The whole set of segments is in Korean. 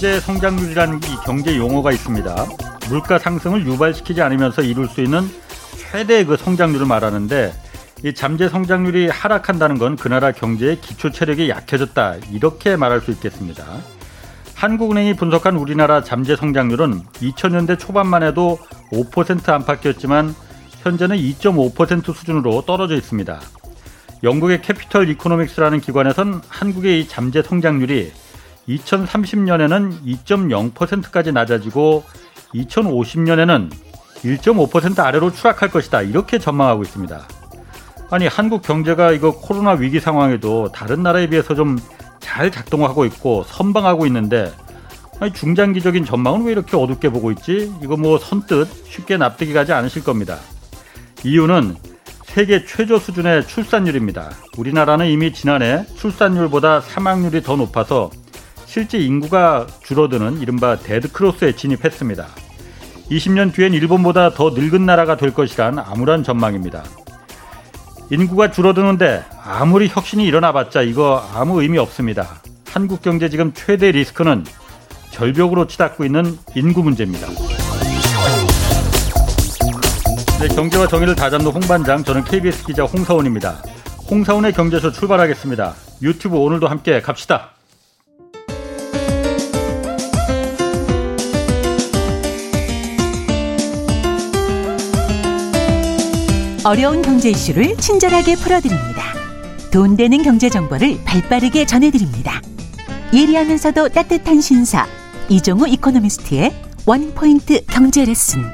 잠재 성장률이라는 이 경제 용어가 있습니다. 물가 상승을 유발시키지 않으면서 이룰 수 있는 최대 그 성장률을 말하는데 이 잠재 성장률이 하락한다는 건 그 나라 경제의 기초 체력이 약해졌다 이렇게 말할 수 있겠습니다. 한국은행이 분석한 우리나라 잠재 성장률은 2000년대 초반만 해도 5% 안팎이었지만 현재는 2.5% 수준으로 떨어져 있습니다. 영국의 캐피털 이코노믹스라는 기관에선 한국의 이 잠재 성장률이 2030년에는 2.0%까지 낮아지고 2050년에는 1.5% 아래로 추락할 것이다. 이렇게 전망하고 있습니다. 아니 한국 경제가 이거 코로나 위기 상황에도 다른 나라에 비해서 좀 잘 작동하고 있고 선방하고 있는데 아니 중장기적인 전망은 왜 이렇게 어둡게 보고 있지? 이거 뭐 선뜻 쉽게 납득이 가지 않으실 겁니다. 이유는 세계 최저 수준의 출산율입니다. 우리나라는 이미 지난해 출산율보다 사망률이 더 높아서 실제 인구가 줄어드는 이른바 데드크로스에 진입했습니다. 20년 뒤엔 일본보다 더 늙은 나라가 될 것이란 암울한 전망입니다. 인구가 줄어드는데 아무리 혁신이 일어나봤자 이거 아무 의미 없습니다. 한국 경제 지금 최대 리스크는 절벽으로 치닫고 있는 인구 문제입니다. 네, 경제와 정의를 다잡는 홍반장, 저는 KBS 기자 홍사원입니다. 홍사원의 경제쇼 출발하겠습니다. 유튜브 오늘도 함께 갑시다. 어려운 경제 이슈를 친절하게 풀어드립니다. 돈 되는 경제 정보를 발빠르게 전해드립니다. 예리하면서도 따뜻한 신사 이종우 이코노미스트의 원포인트 경제 레슨.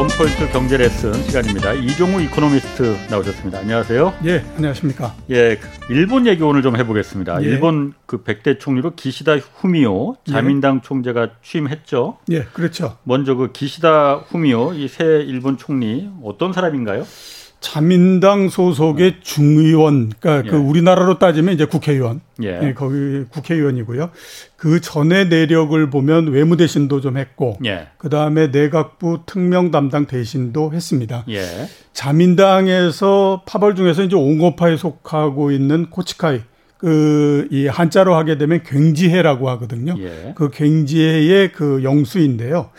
예, 원포인트 경제 레슨 시간입니다. 이종우 이코노미스트 나오셨습니다. 안녕하세요. 예, 안녕하십니까. 예, 일본 얘기 오늘 좀 해보겠습니다. 예. 일본 그 백대 총리로 기시다 후미오 자민당 총재가 취임했죠. 예, 그렇죠. 먼저 그 기시다 후미오 이 새 일본 총리 어떤 사람인가요? 자민당 소속의 중의원, 그러니까 예. 그 우리나라로 따지면 이제 국회의원. 예. 예, 거기 국회의원이고요. 그 전에 내력을 보면 외무대신도 좀 했고, 예. 그 다음에 내각부 특명 담당 대신도 했습니다. 예. 자민당에서 파벌 중에서 이제 옹호파에 속하고 있는 코치카이, 그, 이 한자로 하게 되면 굉지해라고 하거든요. 예. 그 굉지해의 그 영수인데요.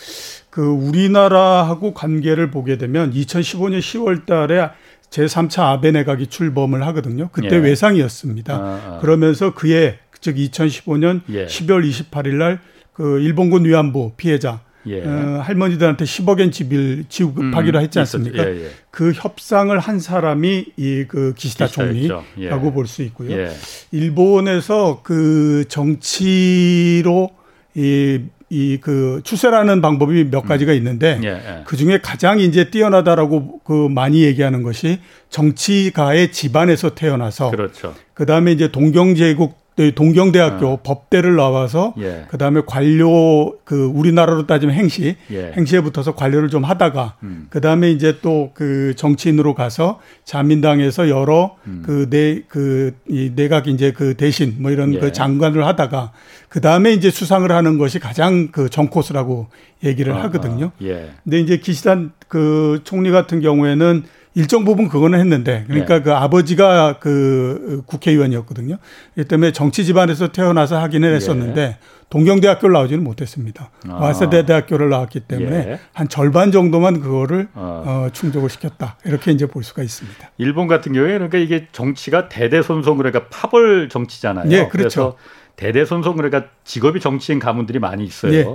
그 우리나라하고 관계를 보게 되면 2015년 10월 달에 제3차 아베 내각이 출범을 하거든요. 그때 예. 외상이었습니다. 아, 아. 그러면서 그해 즉 2015년 예. 12월 28일 날 그 일본군 위안부 피해자 예. 어, 할머니들한테 10억엔 집을 지급하기로 음, 했지 않습니까? 예, 예. 그 협상을 한 사람이 이 그 기시다. 총리라고 예. 볼수 있고요. 예. 일본에서 그 정치로 이, 이 그 추세라는 방법이 몇 가지가 있는데 예. 예. 그 중에 가장 이제 뛰어나다라고 그 많이 얘기하는 것이 정치가의 집안에서 태어나서 그렇죠. 그 다음에 이제 동경제국 동경대학교 법대를 나와서 아. 예. 그 다음에 관료 그 우리나라로 따지면 행시 예. 행시에 붙어서 관료를 좀 하다가 음. 그 다음에 이제 또 그 정치인으로 가서 자민당에서 여러 음. 그내그이 내각 이제 그 대신 뭐 이런 예. 그 장관을 하다가 그 다음에 이제 수상을 하는 것이 가장 그 정코스라고 얘기를 아, 하거든요. 아, 예. 근데 이제 기시단 그 총리 같은 경우에는 일정 부분 그거는 했는데 그러니까 예. 그 아버지가 그 국회의원이었거든요. 이 때문에 정치 집안에서 태어나서 하기는 했었는데 동경대학교를 나오지는 못했습니다. 예. 아. 와세대 대학교를 나왔기 때문에 예. 한 절반 정도만 그거를 아. 어, 충족을 시켰다. 이렇게 이제 볼 수가 있습니다. 일본 같은 경우에 그러니까 이게 정치가 대대손손 그러니까 파벌 정치잖아요. 예, 그렇죠. 대대손손 그러니까 직업이 정치인 가문들이 많이 있어요. 예.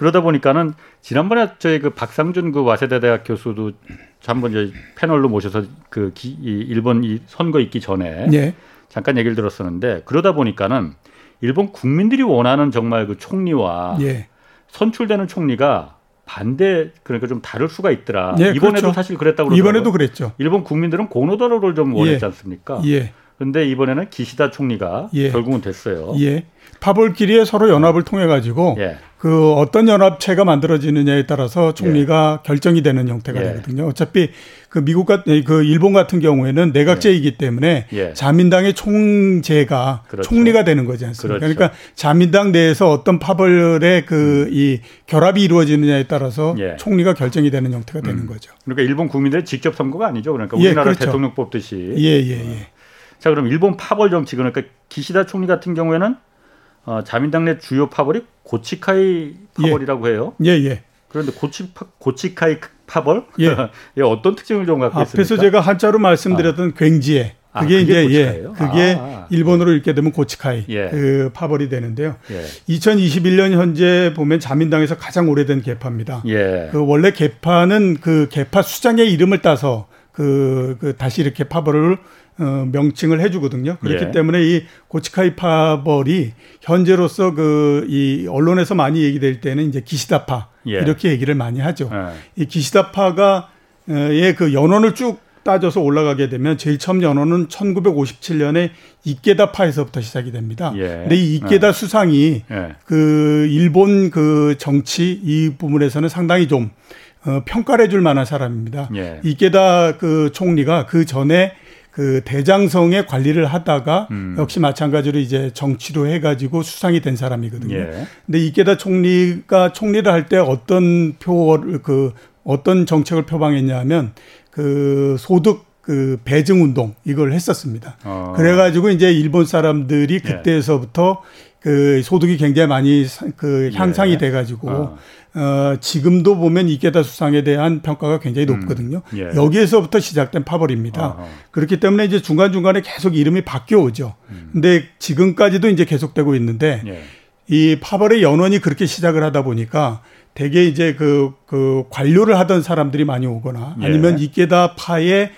그러다 보니까는 지난번에 저희 그 박상준 그 와세대 대학 교수도 한번 저희 패널로 모셔서 그 기, 이 일본 이 선거 있기 전에 예. 잠깐 얘기를 들었었는데 그러다 보니까는 일본 국민들이 원하는 정말 그 총리와 예. 선출되는 총리가 반대 그러니까 좀 다를 수가 있더라. 예, 이번에도 그렇죠. 사실 그랬다고 그러더라고요. 이번에도 그랬죠. 일본 국민들은 고노다로를 좀 원했지 예. 않습니까? 예. 그런데 이번에는 기시다 총리가 예. 결국은 됐어요. 예. 파벌끼리의 서로 연합을 통해 가지고 예. 그 어떤 연합체가 만들어지느냐에 따라서 총리가 결정이 되는 형태가 예. 되거든요. 어차피 그 미국 같은 그 일본 같은 경우에는 내각제이기 때문에 예. 자민당의 총재가 그렇죠. 총리가 되는 거지 않습니까? 그렇죠. 음. 그러니까 자민당 내에서 어떤 파벌의 그이 결합이 이루어지느냐에 따라서 예. 총리가 결정이 되는 형태가 되는 거죠. 그러니까 일본 국민들의 직접 선거가 아니죠. 그러니까 예, 우리나라 그렇죠. 대통령 뽑듯이. 예, 예, 예. 자, 그럼 일본 파벌 정치 그러니까 기시다 총리 같은 경우에는 어, 자민당 내 주요 파벌이 고치카이 파벌이라고 예. 해요. 예, 예. 그런데 고치 고치카이 파벌? 예. 예 어떤 특징을 좀 갖고 앞에서 있습니까? 제가 한자로 말씀드렸던 아. 굉지에 아, 그게, 그게 이제? 예, 그게 아. 일본어로 읽게 되면 고치카이 예. 그 파벌이 되는데요. 예. 2021년 현재 보면 자민당에서 가장 오래된 개파입니다. 예. 그 원래 개파는 그 개파 수장의 이름을 따서 그, 그 다시 이렇게 파벌을 어, 명칭을 해주거든요. 그렇기 예. 때문에 이 고치카이 파벌이 현재로서 그 이 언론에서 많이 얘기될 때는 이제 기시다파 예. 이렇게 얘기를 많이 하죠. 예. 이 기시다파가 의그 연원을 쭉 따져서 올라가게 되면 제일 처음 연원은 1957년에 이케다 파에서부터 시작이 됩니다. 예. 근데 이 이케다 수상이 예. 그 일본 그 정치 이 부분에서는 상당히 좀 어, 평가를 해줄 만한 사람입니다. 예. 이케다 그 총리가 그 전에 그 대장성의 관리를 하다가 음. 역시 마찬가지로 이제 정치로 해가지고 수상이 된 사람이거든요. 예. 근데 이케다 총리가 총리를 할 때 어떤 표를 그 어떤 정책을 표방했냐면 그 소득 그 배증 운동 이걸 했었습니다. 어. 그래가지고 이제 일본 사람들이 그때에서부터 그 소득이 굉장히 많이 사- 그 향상이 예. 돼가지고 어. 어, 지금도 보면 이케다 수상에 대한 평가가 굉장히 높거든요. 예. 여기에서부터 시작된 파벌입니다. 어허. 그렇기 때문에 이제 중간 중간에 계속 이름이 바뀌어 오죠. 음. 근데 지금까지도 이제 계속되고 있는데 예. 이 파벌의 연원이 그렇게 시작을 하다 보니까 대개 이제 그, 그 관료를 하던 사람들이 많이 오거나 예. 아니면 이케다 파의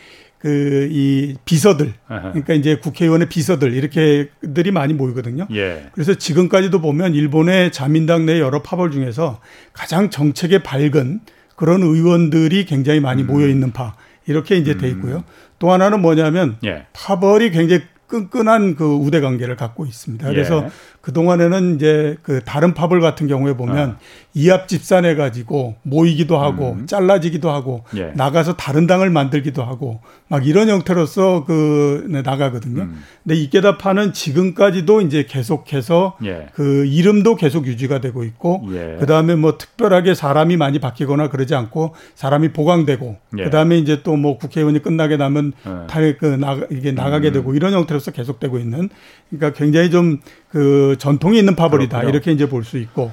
그 이 비서들. 그러니까 이제 국회의원의 비서들 이렇게들이 많이 모이거든요. 예. 그래서 지금까지도 보면 일본의 자민당 내 여러 파벌 중에서 가장 정책에 밝은 그런 의원들이 굉장히 많이 모여 있는 파 이렇게 이제 돼 있고요. 또 하나는 뭐냐면 예. 파벌이 굉장히 끈끈한 그 우대 관계를 갖고 있습니다. 그래서 예. 그 동안에는 이제 그 다른 파벌 같은 경우에 보면 아. 이합 집산해 가지고 모이기도 하고 잘라지기도 하고 음. 예. 나가서 다른 당을 만들기도 하고 막 이런 형태로서 그 네, 나가거든요. 음. 근데 이케다파는 지금까지도 이제 계속해서 예. 그 이름도 계속 유지가 되고 있고 예. 그다음에 뭐 특별하게 사람이 많이 바뀌거나 그러지 않고 사람이 보강되고 예. 그다음에 이제 또 뭐 국회의원이 끝나게 나면 예. 탈, 그, 나, 이게 나가게 음. 되고 이런 형태로서 계속되고 있는 그러니까 굉장히 좀 그 전통이 있는 파벌이다 그렇군요. 이렇게 이제 볼 수 있고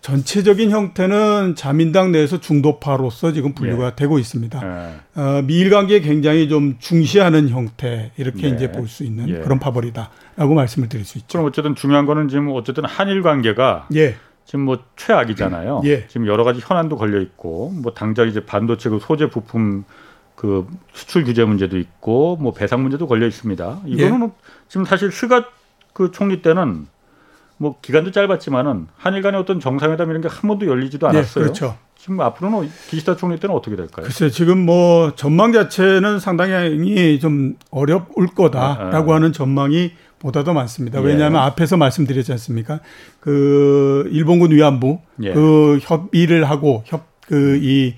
전체적인 형태는 자민당 내에서 중도파로서 지금 분류가 되고 있습니다. 예. 어, 미일 관계에 굉장히 좀 중시하는 형태 이렇게 예. 이제 볼 수 있는 예. 그런 파벌이다라고 말씀을 드릴 수 있죠. 그럼 어쨌든 중요한 거는 지금 어쨌든 한일 관계가 예, 지금 뭐 최악이잖아요. 예. 지금 여러 가지 현안도 걸려 있고 뭐 당장 이제 반도체 그 소재 부품 그 수출 규제 문제도 있고 뭐 배상 문제도 걸려 있습니다. 이거는 뭐 지금 사실 스가 그 총리 때는 뭐 기간도 짧았지만은 한일 간의 어떤 정상회담 이런 게 한 번도 열리지도 예, 않았어요. 그렇죠. 지금 앞으로는 기시다 총리 때는 어떻게 될까요? 글쎄 지금 뭐 전망 자체는 상당히 좀 어려울 거다라고 아, 아. 하는 전망이 보다 더 많습니다. 예. 왜냐하면 앞에서 말씀드렸지 않습니까? 그 일본군 위안부 예. 그 협의를 하고 협 그이이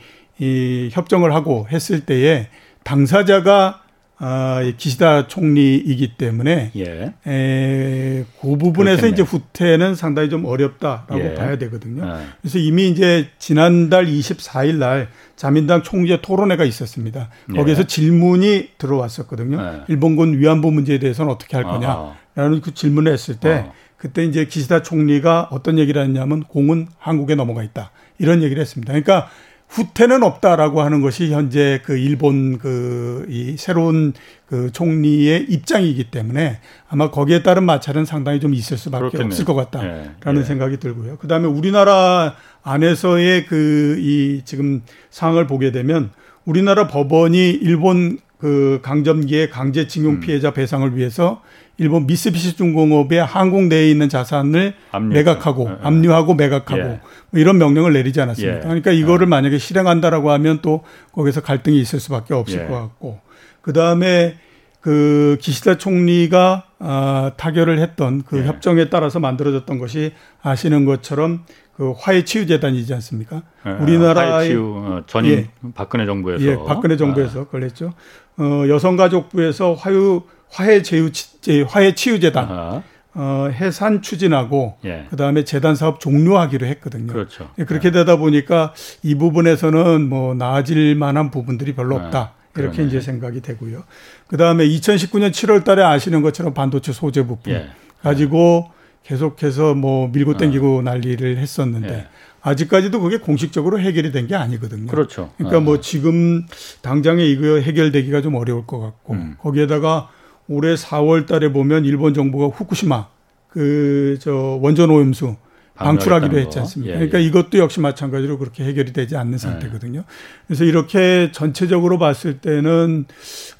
협정을 하고 했을 때에 당사자가 아, 이 기시다 총리이기 때문에 예. 에, 그 부분에서 그렇겠네요. 이제 후퇴는 상당히 좀 어렵다라고 예. 봐야 되거든요. 예. 그래서 이미 이제 지난달 24일 날 자민당 총재 토론회가 있었습니다. 예. 거기에서 질문이 들어왔었거든요. 예. 일본군 위안부 문제에 대해서는 어떻게 할. 거냐라는 그 질문을 했을 때 어. 그때 이제 기시다 총리가 어떤 얘기를 했냐면 공은 한국에 넘어가 있다. 이런 얘기를 했습니다. 그러니까 후퇴는 없다라고 하는 것이 현재 그 일본 그 이 새로운 그 총리의 입장이기 때문에 아마 거기에 따른 마찰은 상당히 좀 있을 수밖에 그렇겠네요. 없을 것 같다라는 예, 예. 생각이 들고요. 그다음에 우리나라 안에서의 그 이 지금 상황을 보게 되면 우리나라 법원이 일본 그 강점기의 강제징용 음. 피해자 배상을 위해서 일본 미쓰비시 중공업의 항공 내에 있는 자산을 압류. 매각하고 예, 예. 압류하고 매각하고 예. 뭐 이런 명령을 내리지 않았습니까? 예. 그러니까 이거를 만약에 실행한다라고 하면 또 거기서 갈등이 있을 수밖에 없을 예. 것 같고 그 다음에 그 기시다 총리가 아, 타결을 했던 그 예. 협정에 따라서 만들어졌던 것이 아시는 것처럼 그 화해 치유 재단이지 않습니까? 예. 우리나라의 하이치우, 어, 전임 예. 박근혜 정부에서 예, 박근혜 정부에서 그랬죠. 어, 여성가족부에서 화유 화해 제유 치- 화해 치유 재단 아하. 어, 해산 추진하고 예. 그다음에 재단 사업 종료하기로 했거든요. 그렇죠. 예, 그렇게 되다 보니까 이 부분에서는 뭐 나아질 만한 부분들이 별로 네, 없다. 이렇게 그러네. 이제 생각이 되고요. 그 다음에 2019년 7월 달에 아시는 것처럼 반도체 소재 부품 예. 가지고 계속해서 뭐 밀고 땡기고 난리를 했었는데 예. 아직까지도 그게 공식적으로 해결이 된 게 아니거든요. 그렇죠. 그러니까 어. 뭐 지금 당장에 이거 해결되기가 좀 어려울 것 같고 음. 거기에다가 올해 4월 달에 보면 일본 정부가 후쿠시마 그 저 원전 오염수 방출하기로 했지 거. 않습니까? 예, 그러니까 예. 이것도 역시 마찬가지로 그렇게 해결이 되지 않는 상태거든요. 그래서 이렇게 전체적으로 봤을 때는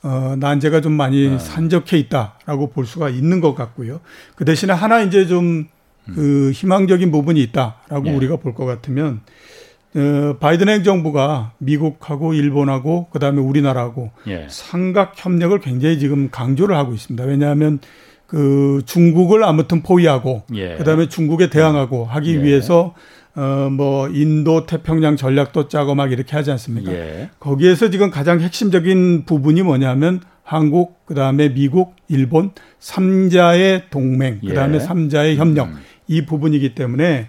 어 난제가 좀 많이 네. 산적해 있다라고 볼 수가 있는 것 같고요. 그 대신에 하나 이제 좀 그 희망적인 부분이 있다라고 음. 예. 우리가 볼 것 같으면 어, 바이든 행정부가 미국하고 일본하고 그다음에 우리나라하고 예. 삼각 협력을 굉장히 지금 강조를 하고 있습니다. 왜냐하면 그 중국을 아무튼 포위하고 예. 그다음에 중국에 대항하고 하기 예. 위해서 어뭐 인도 태평양 전략도 짜고 막 이렇게 하지 않습니까? 예. 거기에서 지금 가장 핵심적인 부분이 뭐냐면 한국 그다음에 미국, 일본 삼자의 동맹, 그다음에 예. 삼자의 협력 음. 이 부분이기 때문에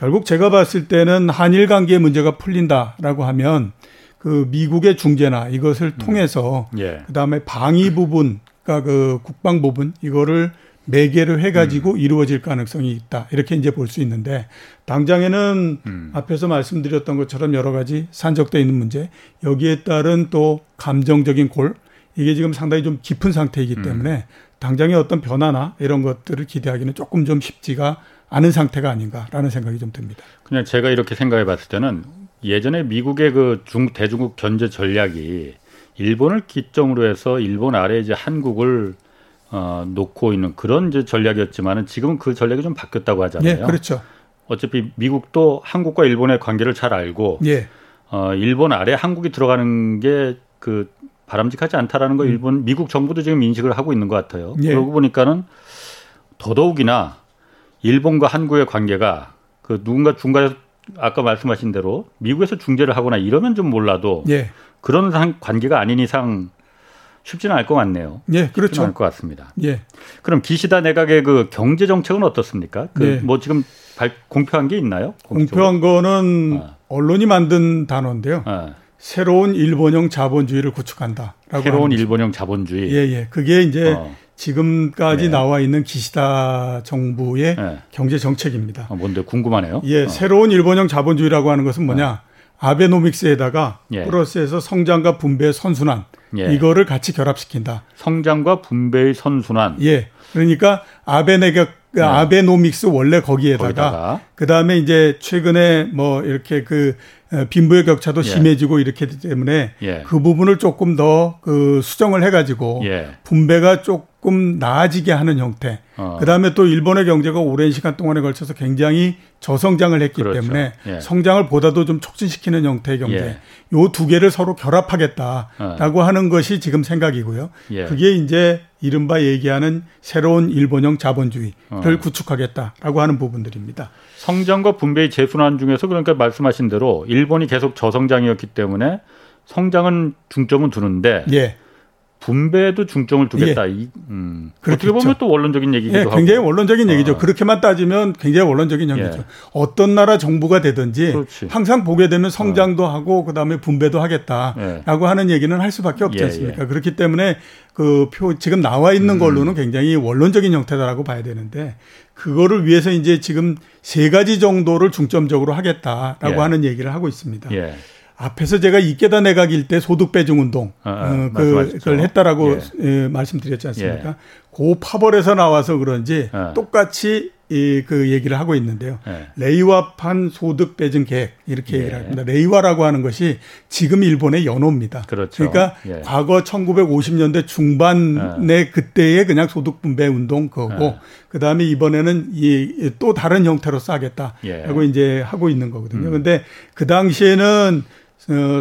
결국 제가 봤을 때는 한일 관계 문제가 풀린다라고 하면 그 미국의 중재나 이것을 통해서 예. 그다음에 방위 부분, 그러니까 그 국방 부분 이거를 매개를 해가지고 음. 이루어질 가능성이 있다 이렇게 이제 볼 수 있는데 당장에는 음. 앞에서 말씀드렸던 것처럼 여러 가지 산적돼 있는 문제 여기에 따른 또 감정적인 골 이게 지금 상당히 좀 깊은 상태이기 음. 때문에 당장의 어떤 변화나 이런 것들을 기대하기는 조금 좀 쉽지가 않은 상태가 아닌가라는 생각이 좀 듭니다. 그냥 제가 이렇게 생각해 봤을 때는 예전에 미국의 그 중, 대중국 견제 전략이 일본을 기점으로 해서 일본 아래 이제 한국을 어, 놓고 있는 그런 이제 전략이었지만은 지금은 그 전략이 좀 바뀌었다고 하잖아요. 예, 그렇죠. 어차피 미국도 한국과 일본의 관계를 잘 알고 예, 어, 일본 아래 한국이 들어가는 게 그 바람직하지 않다라는 거 일본 미국 정부도 지금 인식을 하고 있는 것 같아요. 음. 예. 그러고 보니까는 더더욱이나 일본과 한국의 관계가 그 누군가 중간에 아까 말씀하신 대로 미국에서 중재를 하거나 이러면 좀 몰라도 예, 그런 상, 관계가 아닌 이상 쉽지는 않을 것 같네요. 예, 쉽지는 그렇죠. 않을 것 같습니다. 예, 그럼 기시다 내각의 그 경제 정책은 어떻습니까? 그 네. 뭐 지금 발, 공표한 게 있나요? 공표한 거는 아. 언론이 만든 단어인데요. 어, 새로운 일본형 자본주의를 구축한다라고 새로운. 일본형 자본주의. 예, 예. 그게 이제 어, 지금까지 네. 나와 있는 기시다 정부의 예. 경제 정책입니다. 어, 뭔데 궁금하네요. 예, 어. 새로운 일본형 자본주의라고 하는 것은 뭐냐? 아베노믹스에다가 예. 플러스해서 성장과 분배의 선순환 예. 이거를 같이 결합시킨다. 성장과 분배의 선순환. 예. 그러니까 아베네가 그 네. 아베노믹스 원래 거기에다가 거기다가 그 다음에 이제 최근에 뭐 이렇게 그 어, 빈부의 격차도 예. 심해지고 이렇게 되기 때문에 예. 그 부분을 조금 더 그 수정을 해가지고 예. 분배가 조금 나아지게 하는 형태. 어. 그 다음에 또 일본의 경제가 오랜 시간 동안에 걸쳐서 굉장히 저성장을 했기 그렇죠. 때문에 예. 성장을 보다도 좀 촉진시키는 형태의 경제. 예. 요두 개를 서로 결합하겠다라고 하는 것이 지금 생각이고요. 예. 그게 이제 이른바 얘기하는 새로운 일본형 자본주의를 어. 구축하겠다라고 하는 부분들입니다. 성장과 분배의 재순환 중에서 그러니까 말씀하신 대로 일본이 계속 저성장이었기 때문에 성장은 중점은 두는데 예. 분배에도 중점을 두겠다. 이, 음. 어떻게. 보면 또 원론적인 얘기기도 예, 하고. 굉장히 원론적인 얘기죠. 어. 그렇게만 따지면 굉장히 원론적인 얘기죠. 예. 어떤 나라 정부가 되든지 그렇지. 어. 항상 보게 되면 성장도 하고 그다음에 분배도 예. 하겠다라고 하는 얘기는 할 수밖에 없지 예, 않습니까? 그렇기 때문에 그 표 지금 나와 있는 음. 걸로는 굉장히 원론적인 형태다라고 봐야 되는데 그거를 위해서 이제 지금 세 가지 정도를 중점적으로 하겠다라고 예. 하는 얘기를 하고 있습니다. 예. 앞에서 제가 이깨다 내각일 때 소득 배중 운동 아, 아, 어, 그. 그걸 했다라고 예. 예, 말씀드렸지 않습니까? 그 파벌에서 나와서 그런지 예. 똑같이 이, 그 얘기를 하고 있는데요. 예. 레이와판 소득 배중 계획 이렇게 예. 얘기를 합니다. 레이와라고 하는 것이 지금 일본의 연호입니다. 그렇죠. 러니까 예. 과거 1950년대 중반의 그때의 그냥 소득 분배 운동 그거고 예. 그다음에 이번에는 이 또 다른 형태로 싸겠다라고 예. 이제 하고 있는 거거든요. 음. 근데 그 당시에는 어,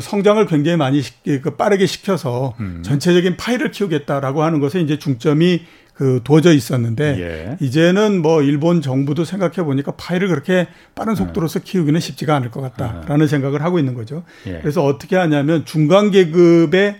성장을 굉장히 많이 시, 그 빠르게 시켜서 음. 전체적인 파이를 키우겠다라고 하는 것에 이제 중점이 그 두어져 있었는데 예. 이제는 뭐 일본 정부도 생각해 보니까 파이를 그렇게 빠른 속도로서 키우기는 쉽지가 않을 것 같다라는 생각을 하고 있는 거죠. 예. 그래서 어떻게 하냐면 중간 계급의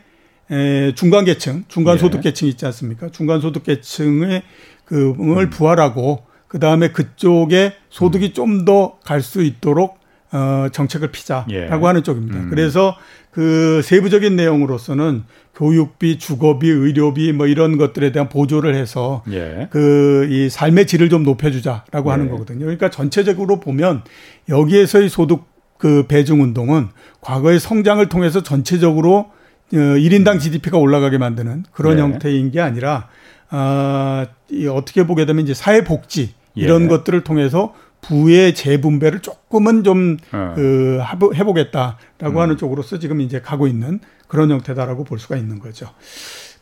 에, 중간 계층, 중간 예. 소득 계층 있지 않습니까? 중간 소득 계층의 그을 부활하고 그 다음에 그쪽에 소득이 좀 더 갈 수 있도록 어, 정책을 피자라고 예. 하는 쪽입니다. 음. 그래서 그 세부적인 내용으로서는 교육비, 주거비, 의료비 뭐 이런 것들에 대한 보조를 해서 예. 그이 삶의 질을 좀 높여주자라고 네. 하는 거거든요. 그러니까 전체적으로 보면 여기에서의 소득 그 배중 운동은 과거의 성장을 통해서 전체적으로 어, 1인당 GDP가 올라가게 만드는 그런 네. 형태인 게 아니라 아, 이 어떻게 보게 되면 이제 사회복지 이런 예. 것들을 통해서 부의 재분배를 조금은 좀 어. 그 해보겠다라고 음. 하는 쪽으로서 지금 이제 가고 있는 그런 형태다라고 볼 수가 있는 거죠.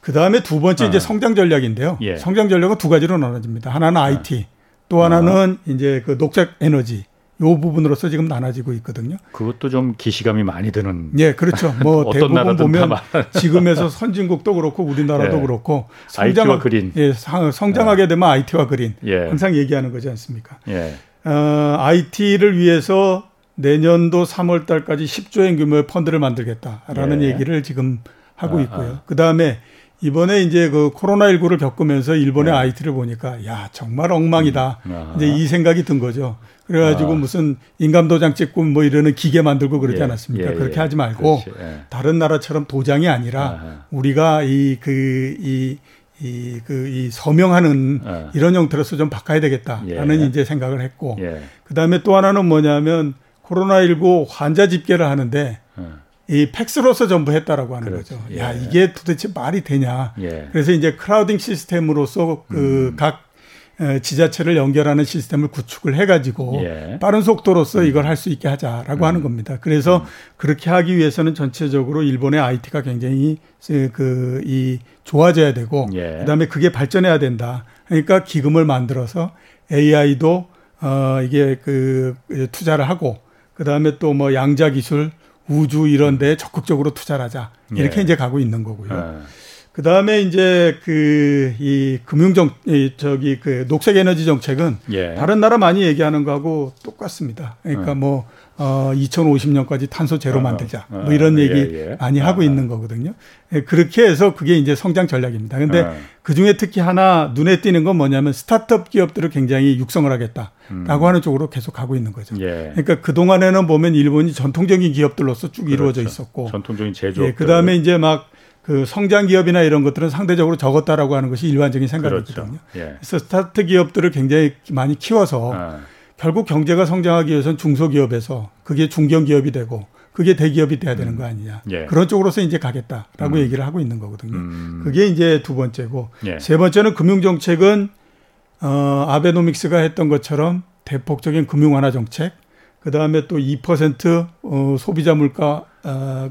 그 다음에 두 번째 이제 어. 성장 전략인데요. 예. 성장 전략은 두 가지로 나눠집니다. 하나는 IT, 또 하나는 이제 그 녹색 에너지. 요 부분으로서 지금 나눠지고 있거든요. 그것도 좀 기시감이 많이 드는 예, 그렇죠. 뭐 어떤 대부분 보면. 지금에서 선진국도 그렇고 우리나라도 예. 그렇고 IT와 그린. 예, 상- 성장하게 되면 IT와 그린 예. 항상 얘기하는 거지 않습니까? 예. 어, IT를 위해서 내년도 3월 달까지 10조 엔 규모의 펀드를 만들겠다라는 예. 얘기를 지금 하고 아하. 있고요. 그 다음에 이번에 이제 그 코로나19를 겪으면서 일본의 예. IT를 보니까 야, 정말 엉망이다. 음. 이제 이 생각이 든 거죠. 그래 가지고 아. 무슨 인감도장 찍고 뭐 이러는 기계 만들고 그러지 예. 않았습니까? 예, 그렇게 예. 하지 말고 그렇지. 예. 다른 나라처럼 도장이 아니라 아하. 우리가 이 그이이 그 이 서명하는 어. 이런 형태로서 좀 바꿔야 되겠다라는 예. 이제 생각을 했고 예. 그 다음에 또 하나는 뭐냐면 코로나19 환자 집계를 하는데 어. 이 팩스로서 전부 했다라고 하는 그렇죠. 거죠. 예. 야, 이게 도대체 말이 되냐. 예. 그래서 이제 크라우딩 시스템으로서 그 음. 각 어, 지자체를 연결하는 시스템을 구축을 해가지고 예. 빠른 속도로서 이걸 할 수 있게 하자라고 하는 겁니다. 그래서 그렇게 하기 위해서는 전체적으로 일본의 IT가 굉장히 그 이 좋아져야 되고 예. 그다음에 그게 발전해야 된다. 그러니까 기금을 만들어서 AI도 어 이게 그 투자를 하고 그다음에 또 뭐 양자 기술 우주 이런 데 적극적으로 투자를 하자. 이렇게 예. 이제 가고 있는 거고요. 어. 그 다음에 이제 그 이 금융정 이 저기 그 녹색 에너지 정책은 예. 다른 나라 많이 얘기하는 거하고 똑같습니다. 그러니까 어. 뭐 어, 2050년까지 탄소 제로 어, 만들자. 어, 뭐 이런 예, 얘기 예. 많이 하고 아, 있는 거거든요. 예, 그렇게 해서 그게 이제 성장 전략입니다. 근데 어. 그 중에 특히 하나 눈에 띄는 건 뭐냐면 스타트업 기업들을 굉장히 육성을 하겠다라고 하는 쪽으로 계속 가고 있는 거죠. 음. 예. 그러니까 그 동안에는 보면 일본이 전통적인 기업들로서 쭉 이루어져 그렇죠. 있었고 전통적인 제조업. 예, 그 다음에 이제 막 그 성장 기업이나 이런 것들은 상대적으로 적었다라고 하는 것이 일반적인 생각이거든요. 그렇죠. 예. 그래서 스타트 기업들을 굉장히 많이 키워서 어. 결국 경제가 성장하기 위해서는 중소기업에서 그게 중견기업이 되고 그게 대기업이 돼야 되는 거 아니냐. 예. 그런 쪽으로서 이제 가겠다라고 얘기를 하고 있는 거거든요. 음. 그게 이제 두 번째고 예. 세 번째는 금융정책은 어, 아베노믹스가 했던 것처럼 대폭적인 금융 완화 정책, 그 다음에 또 2% 어, 소비자 물가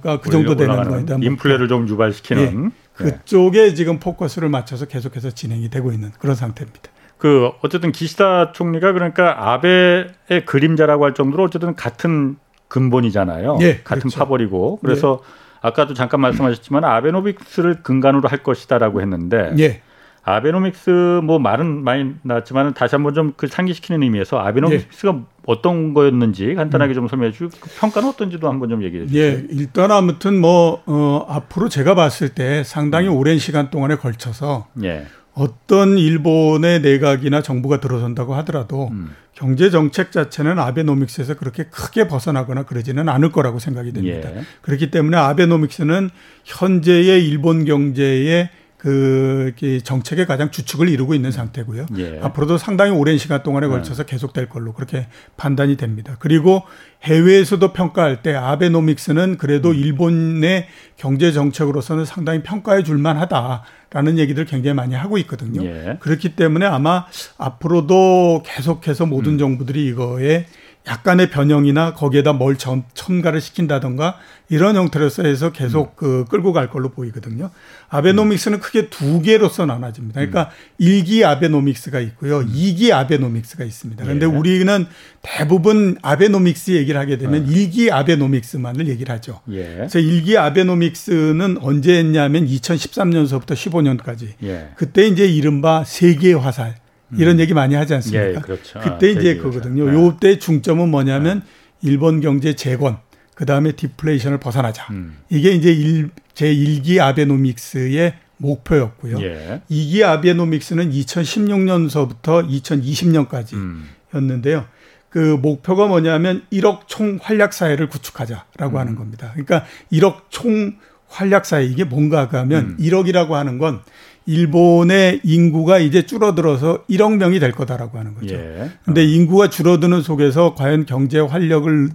가그 정도 되는 대한 인플레를 좀 유발시키는 예. 그쪽에 지금 포커스를 맞춰서 계속해서 진행이 되고 있는 그런 상태입니다. 그 어쨌든 기시다 총리가 그러니까 아베의 그림자라고 할 정도로 어쨌든 같은 근본이잖아요. 예, 같은 그렇죠. 파벌이고 그래서 아까도 잠깐 말씀하셨지만 아베노믹스를 근간으로 할 것이다라고 했는데 예. 아베노믹스 뭐 말은 많이 나왔지만 다시 한번 좀 그 상기시키는 의미에서 아베노믹스가 예. 어떤 거였는지 간단하게 좀 설명해 주시고 그 평가는 어떤지도 한번 좀 얘기해 주세요. 예, 일단 아무튼 뭐 어, 앞으로 제가 봤을 때 상당히 음. 오랜 시간 동안에 걸쳐서 예. 어떤 일본의 내각이나 정부가 들어선다고 하더라도 음. 경제 정책 자체는 아베노믹스에서 그렇게 크게 벗어나거나 그러지는 않을 거라고 생각이 됩니다. 예. 그렇기 때문에 아베노믹스는 현재의 일본 경제의 그 정책의 가장 주축을 이루고 있는 상태고요. 예. 앞으로도 상당히 오랜 시간 동안에 걸쳐서 계속될 걸로 그렇게 판단이 됩니다. 그리고 해외에서도 평가할 때 아베노믹스는 그래도 음. 일본의 경제 정책으로서는 상당히 평가해 줄 만하다라는 얘기들 굉장히 많이 하고 있거든요. 예. 그렇기 때문에 아마 앞으로도 계속해서 모든 음. 정부들이 이거에 약간의 변형이나 거기에다 뭘 첨, 첨가를 시킨다던가 이런 형태로서 해서 계속 음. 그 끌고 갈 걸로 보이거든요. 아베노믹스는 크게 두 개로서 나눠집니다. 그러니까 일 1기 아베노믹스가 있고요. 이 2기 아베노믹스가 있습니다. 그런데 음. 예. 우리는 대부분 아베노믹스 얘기를 하게 되면 일 1기 아베노믹스만을 얘기를 하죠. 예. 그래서 1기 아베노믹스는 언제 했냐면 2013년서부터 15년까지 예. 그때 이제 이른바 세계 화살 이런 얘기 많이 하지 않습니까? 예, 그렇죠. 그때 아, 이제 그거든요. 화살. 네. 요때 중점은 뭐냐면 일본 경제 재건, 그 다음에 디플레이션을 벗어나자. 음. 이게 이제 일, 제 1기 아베노믹스의 목표였고요. 예. 2기 아베노믹스는 2016년서부터 2020년까지 음. 였는데요. 그 목표가 뭐냐면 1억 총 활약 사회를 구축하자라고 음. 하는 겁니다. 그러니까 1억 총 활약 사회 이게 뭔가 하면 음. 1억이라고 하는 건 일본의 인구가 이제 줄어들어서 1억 명이 될 거다라고 하는 거죠. 예. 근데 어. 인구가 줄어드는 속에서 과연 경제 활력을